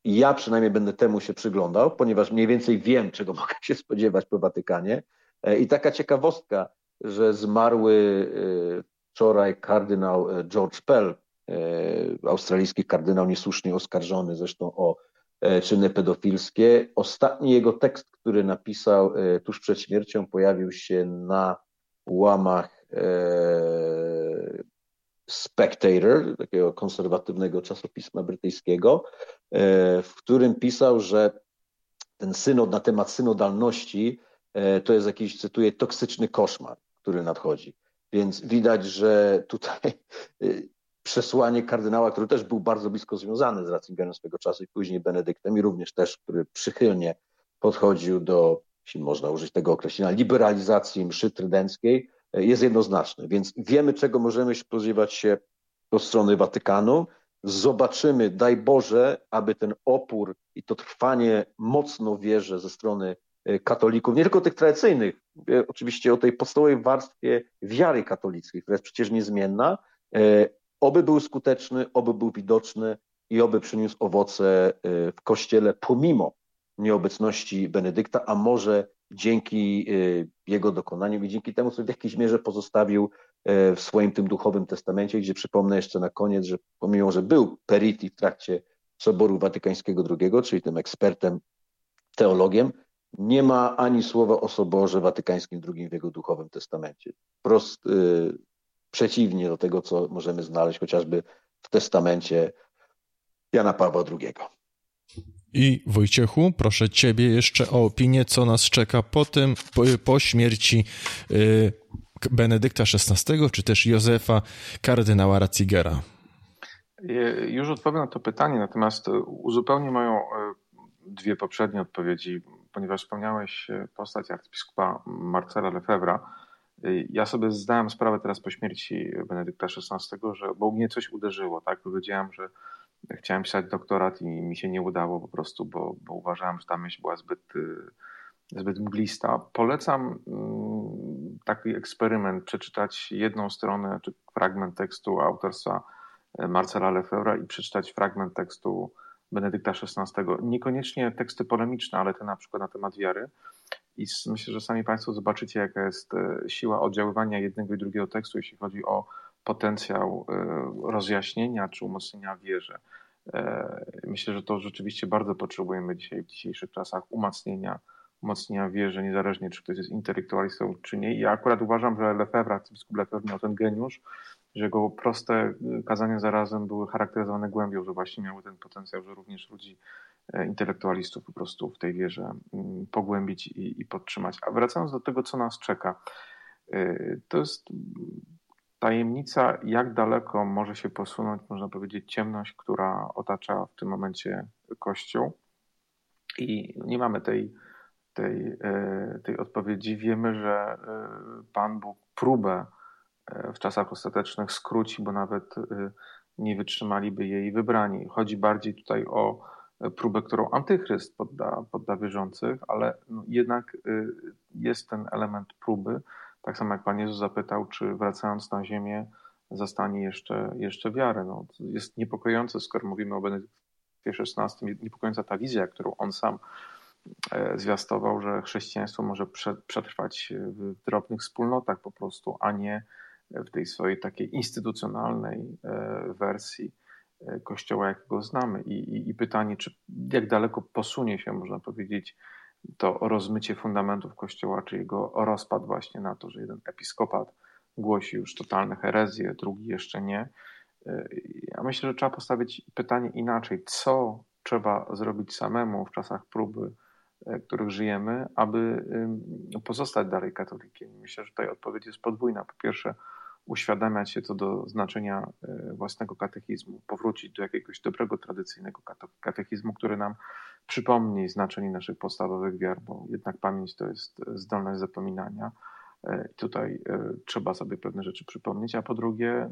ja przynajmniej będę temu się przyglądał, ponieważ mniej więcej wiem, czego *laughs* mogę się spodziewać po Watykanie. E, I taka ciekawostka, że zmarły e, wczoraj kardynał e, George Pell, australijski kardynał niesłusznie oskarżony zresztą o czyny pedofilskie. Ostatni jego tekst, który napisał tuż przed śmiercią, pojawił się na łamach Spectator, takiego konserwatywnego czasopisma brytyjskiego, e, w którym pisał, że ten synod na temat synodalności e, to jest jakiś, cytuję, toksyczny koszmar, który nadchodzi. Więc widać, że tutaj e, *laughs* przesłanie kardynała, który też był bardzo blisko związany z Ratzingerem swego czasu i później Benedyktem i również też, który przychylnie podchodził do, jeśli można użyć tego określenia, liberalizacji mszy trydenckiej, jest jednoznaczny. Więc wiemy, czego możemy spodziewać się po strony Watykanu. Zobaczymy, daj Boże, aby ten opór i to trwanie mocno wierzę ze strony katolików, nie tylko tych tradycyjnych, mówię oczywiście o tej podstawowej warstwie wiary katolickiej, która jest przecież niezmienna, e, oby był skuteczny, oby był widoczny i oby przyniósł owoce e, w Kościele pomimo nieobecności Benedykta, a może dzięki jego dokonaniom i dzięki temu, co w jakiejś mierze pozostawił e, w swoim tym duchowym testamencie, gdzie przypomnę jeszcze na koniec, że pomimo, że był periti w trakcie Soboru Watykańskiego II, czyli tym ekspertem, teologiem, nie ma ani słowa o Soborze Watykańskim II w jego duchowym testamencie. Prost, y, przeciwnie do tego, co możemy znaleźć chociażby w testamencie Jana Pawła II. I Wojciechu, proszę Ciebie jeszcze o opinię, co nas czeka po tym, po, po śmierci y, Benedykta XVI, czy też Józefa, kardynała Ratzigera. Już odpowiem na to pytanie, natomiast uzupełnię moją dwie poprzednie odpowiedzi, ponieważ wspomniałeś e, postać arcybiskupa Marcela Lefebvra. E, ja sobie zdałem sprawę teraz po śmierci Benedykta XVI, że bo mnie coś uderzyło, tak? Powiedziałem, że chciałem pisać doktorat i mi się nie udało po prostu, bo, bo uważałem, że ta myśl była zbyt, y, zbyt mglista. Polecam mm, taki eksperyment, przeczytać jedną stronę czy fragment tekstu autorstwa e, Marcela Lefebvra i przeczytać fragment tekstu Benedykta XVI. Niekoniecznie teksty polemiczne, ale te na przykład na temat wiary. I myślę, że sami Państwo zobaczycie, jaka jest e, siła oddziaływania jednego i drugiego tekstu, jeśli chodzi o potencjał e, rozjaśnienia czy umocnienia wierze. Myślę, że to rzeczywiście bardzo potrzebujemy dzisiaj w dzisiejszych czasach umacnienia, umocnienia wierzy, niezależnie czy ktoś jest intelektualistą czy nie. ja akurat uważam, że Lefebvre, arcybiskup Lefebvre miał ten geniusz, że jego proste kazania zarazem były charakteryzowane głębią, że właśnie miały ten potencjał, że również ludzi e, intelektualistów po prostu w tej wierze mm, pogłębić i, i podtrzymać. A wracając do tego, co nas czeka, to jest tajemnica, jak daleko może się posunąć, można powiedzieć, ciemność, która otacza w tym momencie Kościół. I nie mamy tej, tej, e, tej odpowiedzi. Wiemy, że e, Pan Bóg próbę e, w czasach ostatecznych skróci, bo nawet nie wytrzymaliby jej wybrani. Chodzi bardziej tutaj o próbę, którą antychryst podda, podda wierzących, ale no jednak jest ten element próby, tak samo jak Pan Jezus zapytał, czy wracając na ziemię zastanie jeszcze, jeszcze wiarę. No, jest niepokojące, skoro mówimy o Benedykcie XVI, niepokojąca ta wizja, którą on sam e, zwiastował, że chrześcijaństwo może przetrwać w drobnych wspólnotach po prostu, a nie w tej swojej takiej instytucjonalnej e, wersji e, Kościoła, jakiego znamy. I, i, I, pytanie, czy jak daleko posunie się, można powiedzieć, to rozmycie fundamentów Kościoła, czy jego rozpad właśnie na to, że jeden episkopat głosi już totalne herezje, drugi jeszcze nie. Ja myślę, że trzeba postawić pytanie inaczej. Co trzeba zrobić samemu w czasach próby których żyjemy, aby pozostać dalej katolikiem. Myślę, że tutaj odpowiedź jest podwójna. Po pierwsze, uświadamiać się co do znaczenia własnego katechizmu, powrócić do jakiegoś dobrego, tradycyjnego katechizmu, który nam przypomni znaczenie naszych podstawowych wiar, bo jednak pamięć to jest zdolność zapominania. Tutaj trzeba sobie pewne rzeczy przypomnieć, a po drugie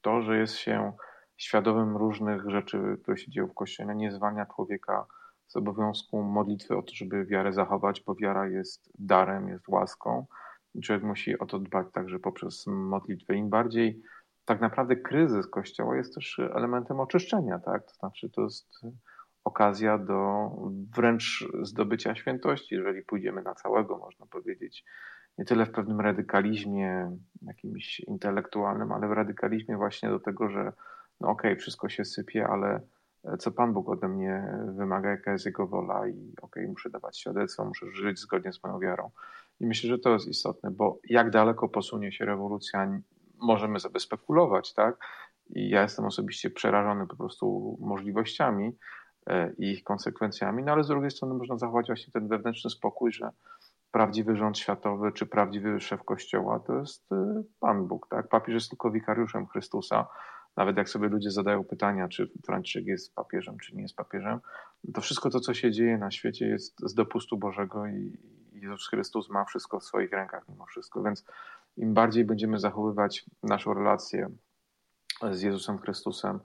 to, że jest się świadomym różnych rzeczy, które się dzieją w Kościele, nie zwalnia człowieka z obowiązku modlitwy o to, żeby wiarę zachować, bo wiara jest darem, jest łaską. Człowiek musi o to dbać także poprzez modlitwę. Im bardziej tak naprawdę kryzys Kościoła jest też elementem oczyszczenia, tak? To znaczy to jest okazja do wręcz zdobycia świętości, jeżeli pójdziemy na całego, można powiedzieć, nie tyle w pewnym radykalizmie jakimś intelektualnym, ale w radykalizmie właśnie do tego, że no okej, okay, wszystko się sypie, ale co Pan Bóg ode mnie wymaga, jaka jest Jego wola i okej, okay, muszę dawać świadectwo, muszę żyć zgodnie z moją wiarą. I myślę, że to jest istotne, bo jak daleko posunie się rewolucja, możemy sobie spekulować, tak? I ja jestem osobiście przerażony po prostu możliwościami e, i ich konsekwencjami, no ale z drugiej strony można zachować właśnie ten wewnętrzny spokój, że prawdziwy rząd światowy czy prawdziwy szef kościoła to jest e, Pan Bóg, tak? Papież jest tylko wikariuszem Chrystusa, nawet jak sobie ludzie zadają pytania, czy Franciszek jest papieżem, czy nie jest papieżem, to wszystko to, co się dzieje na świecie jest z dopustu Bożego i Jezus Chrystus ma wszystko w swoich rękach mimo wszystko. Więc im bardziej będziemy zachowywać naszą relację z Jezusem Chrystusem,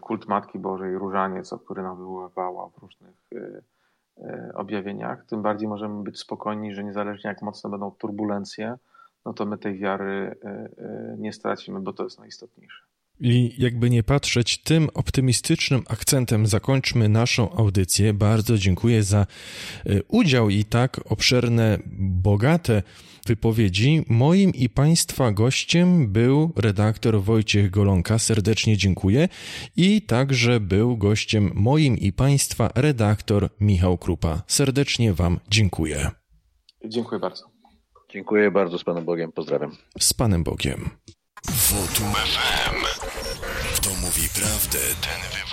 kult Matki Bożej, różaniec, o który nawoływała w różnych e, e, objawieniach, tym bardziej możemy być spokojni, że niezależnie jak mocno będą turbulencje, no to my tej wiary e, nie stracimy, bo to jest najistotniejsze. I jakby nie patrzeć, tym optymistycznym akcentem zakończmy naszą audycję. Bardzo dziękuję za e, udział i tak obszerne, bogate wypowiedzi. Moim i Państwa gościem był redaktor Wojciech Golonka. Serdecznie dziękuję. I także był gościem moim i Państwa redaktor Michał Krupa. Serdecznie Wam dziękuję. Dziękuję bardzo. Dziękuję bardzo z Panem Bogiem. Pozdrawiam. Z Panem Bogiem. Wotum FM. Kto